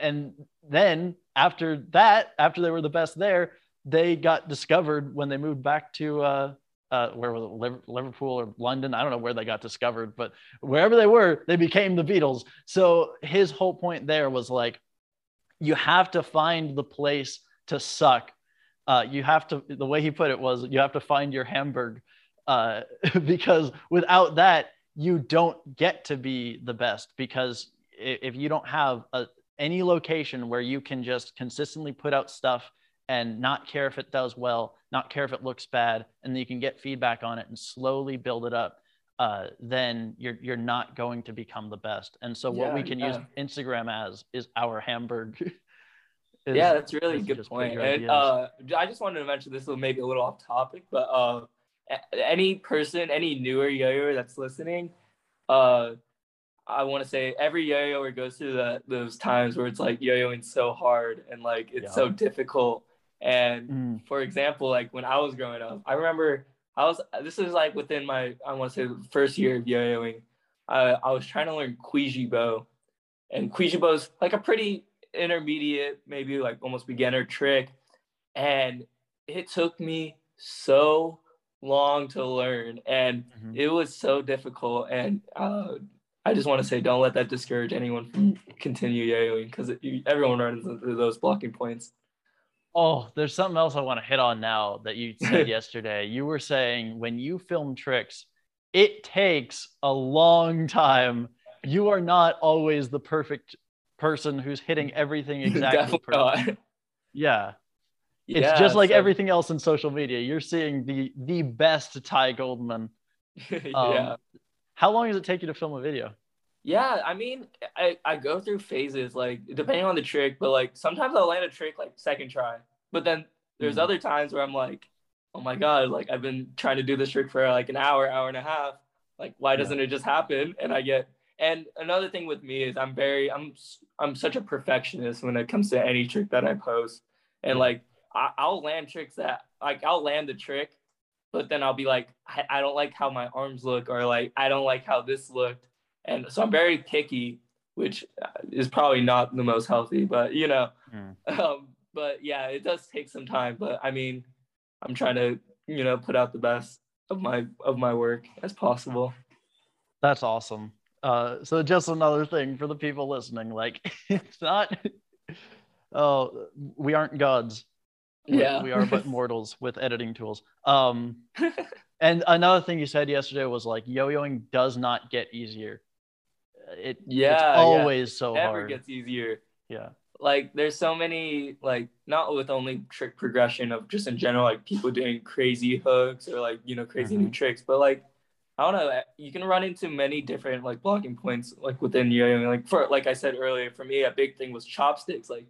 and then after that, after they were the best there, they got discovered when they moved back to uh, uh, where was it, Liverpool or London? I don't know where they got discovered, but wherever they were, they became the Beatles. So his whole point there was like, you have to find the place to suck. Uh, you have to, the way he put it was, you have to find your Hamburg uh, <laughs> because without that, you don't get to be the best. Because if you don't have a, any location where you can just consistently put out stuff and not care if it does well, not care if it looks bad, and then you can get feedback on it and slowly build it up. uh, then you're you're not going to become the best. And so what we can yeah. use Instagram as is our Hamburg. <laughs> is- yeah, that's a really good point. And uh, I just wanted to mention this will maybe a little off topic, but uh, any person, any newer yo-yo that's listening, uh, I want to say every yo-yoer goes through that those times where it's like yo-yoing so hard and like it's Yeah. so difficult. And Mm, for example, like when I was growing up, I remember I was this is like within my I want to say first year of yo-yoing. I I was trying to learn Quijibo, and Quijibo is like a pretty intermediate, maybe like almost beginner trick, and it took me so long to learn, and mhm. it was so difficult. And uh, I just want to say, don't let that discourage anyone from continue yo-yoing because everyone runs into those blocking points. Oh, there's something else I want to hit on now that you said <laughs> yesterday. You were saying when you film tricks, it takes a long time. You are not always the perfect person who's hitting <laughs> everything exactly. Yeah. It's Yeah, just like so- everything else in social media. You're seeing the the best Ty Goldman. <laughs> yeah. Um, How long does it take you to film a video? Yeah, I mean, I, I go through phases, like depending on the trick, but like sometimes I'll land a trick like second try. But then there's Mhm. other times where I'm like, oh my God, like I've been trying to do this trick for like an hour, hour and a half. Like, why Yeah. doesn't it just happen? And I get, and another thing with me is I'm very, I'm, I'm such a perfectionist when it comes to any trick that I post. And like, I, I'll land tricks that, like, I'll land the trick, but then I'll be like, I, I don't like how my arms look, or like, I don't like how this looked. And so I'm very picky, which uh, is probably not the most healthy, but you know, Mm. <laughs> um, but yeah, it does take some time. But I mean, I'm trying to, you know, put out the best of my of my work as possible. That's awesome. Uh, so just another thing for the people listening, like <laughs> it's not. Oh, we aren't gods. We- Yeah. we are but <laughs> mortals with editing tools. Um, and another thing you said yesterday was like yo-yoing does not get easier. It Yeah, it's yeah. always so Never hard. Never gets easier. yeah, Like there's so many like not with only trick progression of just in general like people doing crazy hooks or like you know crazy new Mhm. tricks, but like I don't know. You can run into many different like blocking points like within yo-yoing. Like for like I said earlier, for me a big thing was chopsticks. Like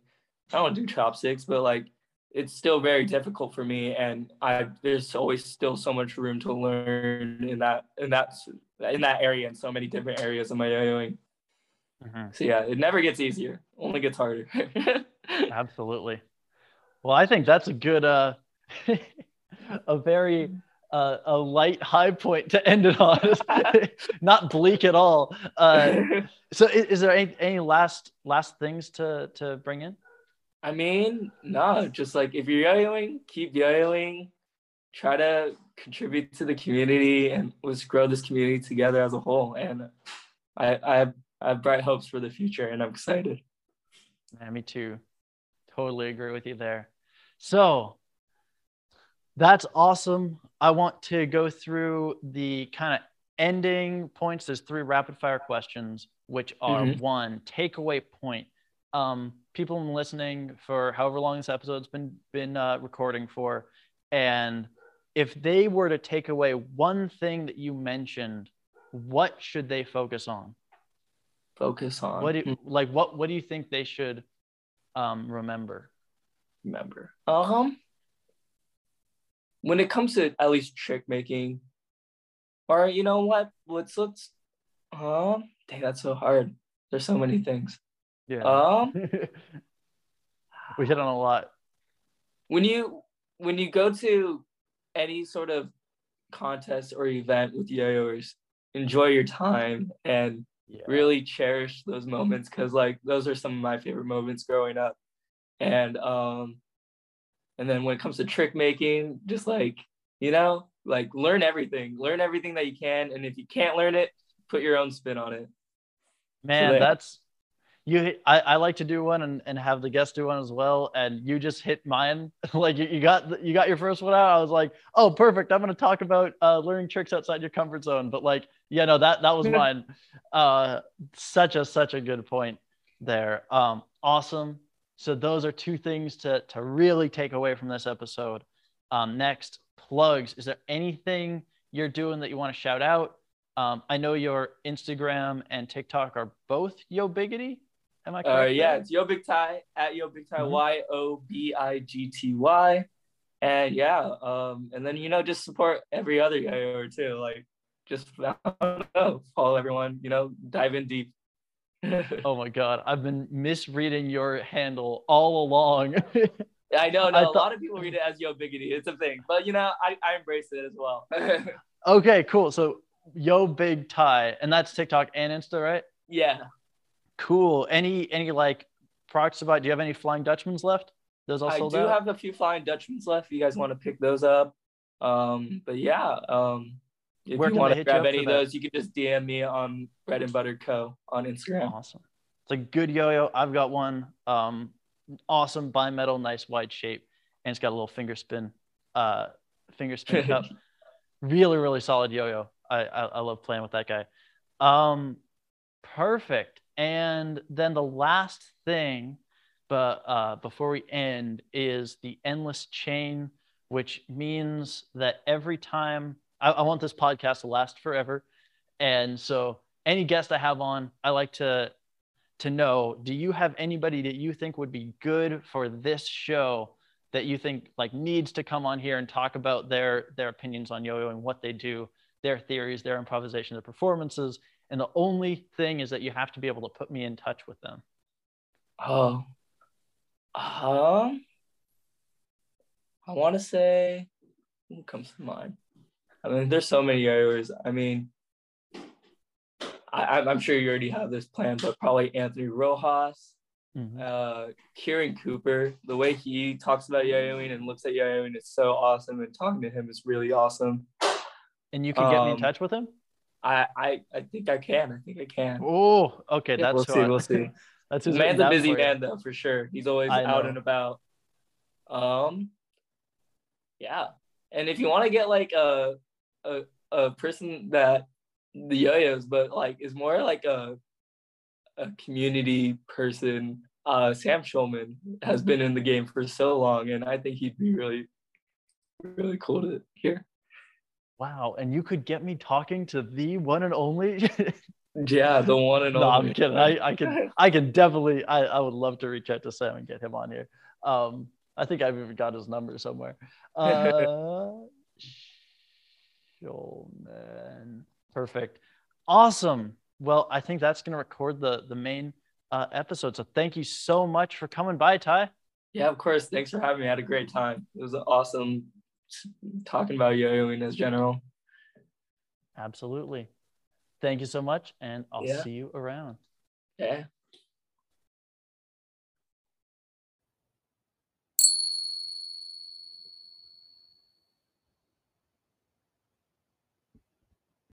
I don't do chopsticks, but like it's still very difficult for me, and I there's always still so much room to learn in that in that in that area and so many different areas of my yo-yoing. Mhm. So yeah, it never gets easier. Only gets harder. <laughs> absolutely. Well, I think that's a good, uh, <laughs> a very uh, a light high point to end it on. <laughs> Not bleak at all. Uh, so, is, is there any, any last last things to to bring in? I mean, no, just like if you're yo-yoing, keep yo-yoing. Try to contribute to the community and let's grow this community together as a whole. And I, I have, I have bright hopes for the future, and I'm excited. Yeah, me too. Totally agree with you there. So that's awesome. I want to go through the kind of ending points. There's three rapid fire questions, which are Mhm. one takeaway point. Um, people been listening for however long this episode's been been uh, recording for, and if they were to take away one thing that you mentioned, what should they focus on? Focus on What do like what what do you think they should um, remember? remember. Um, when it comes to at least trick making, or you know what? Let's let's. Um, dang, that's so hard. There's so many things. Yeah. Um, <laughs> we hit on a lot. when you when you go to any sort of contest or event with yo-yoers, enjoy your time and Yeah. really cherish those moments because like those are some of my favorite moments growing up and um and then when it comes to trick making just like you know like learn everything learn everything that you can and if you can't learn it put your own spin on it Man, there- that's you. I, I like to do one and, and have the guests do one as well. And you just hit mine. <laughs> like you, you got you got your first one out. I was like, oh, perfect. I'm going to talk about uh, learning tricks outside your comfort zone. But like, yeah, no, that that was <laughs> mine. Uh, such a such a good point there. Um, awesome. So those are two things to to really take away from this episode. Um, next, plugs. Is there anything you're doing that you want to shout out? Um, I know your Instagram and TikTok are both Yo Biggity. Am I Uh, correct? yeah, there? it's Yo Big Ty at Yo Big Ty Mhm. Y O B I G T Y, and yeah, um, and then you know just support every other yo too. Like, just <laughs> I don't know, follow everyone. You know, dive in deep. Oh my God, I've been misreading your handle all along. I know, <laughs> no, I a thought- lot of people read it as Yo Biggity. It's a thing, but you know, I, I embrace it as well. <laughs> okay, cool. So Yo Big Ty, and that's TikTok and Insta, right? yeah. Cool. Any any like products about? Do you have any Flying Dutchmans left? Those all I sold do out. have a few Flying Dutchmans left. If you guys want to pick those up, um, but yeah, um, if Where you want to grab any of those, you can just DM me on Bread and Butter Co on Instagram. Awesome. It's a good yo-yo. I've got one. Um, awesome bimetal, nice wide shape, and it's got a little finger spin, uh, finger spin cup. <laughs> Really, really solid yo-yo. I, I I love playing with that guy. Um, perfect. And then the last thing, but uh, before we end, is the endless chain, which means that every time I, I want this podcast to last forever, and so any guest I have on, I like to to know do you have anybody that you think would be good for this show that you think like needs to come on here and talk about their their opinions on yo-yo and what they do their theories their improvisation their performances? And the only thing is that you have to be able to put me in touch with them. Oh, um, I want to say, who comes to mind? I mean, there's so many areas. I mean, I, I'm- I'm sure you already have this plan, but probably Anthony Rojas, uh, Kieran Cooper. The way he talks about yo-yoing and looks at yo-yoing is so awesome, and talking to him is really awesome. and you can get me in Um, touch with him I, I, I think I can. I think I can. oh okay Yeah, that's we'll see. I- We'll <laughs> see. that's who's man's a busy man though, for sure. He's always out and about. Um, yeah. And if you want to get like a, a a person that the yo-yos, but like is more like a a community person, uh, Sam Schulman has been in the game for so long, and I think he'd be really, really cool to hear. wow and you could get me talking to the one and only <laughs> Yeah, the one and <laughs> no only. i'm kidding i, I can <laughs> I can definitely. I, I would love to reach out to Sam and get him on here. Um, I think I've even got his number somewhere. Uh, Shulman. Perfect. Awesome. Well, I think that's going to record the the main uh, episode. So thank you so much for coming by, Ty. Yeah, of course. Thanks for having me. I had a great time. It was awesome talking about yo-yoing as general. Absolutely. Thank you so much, and I'll Yeah. see you around. Yeah.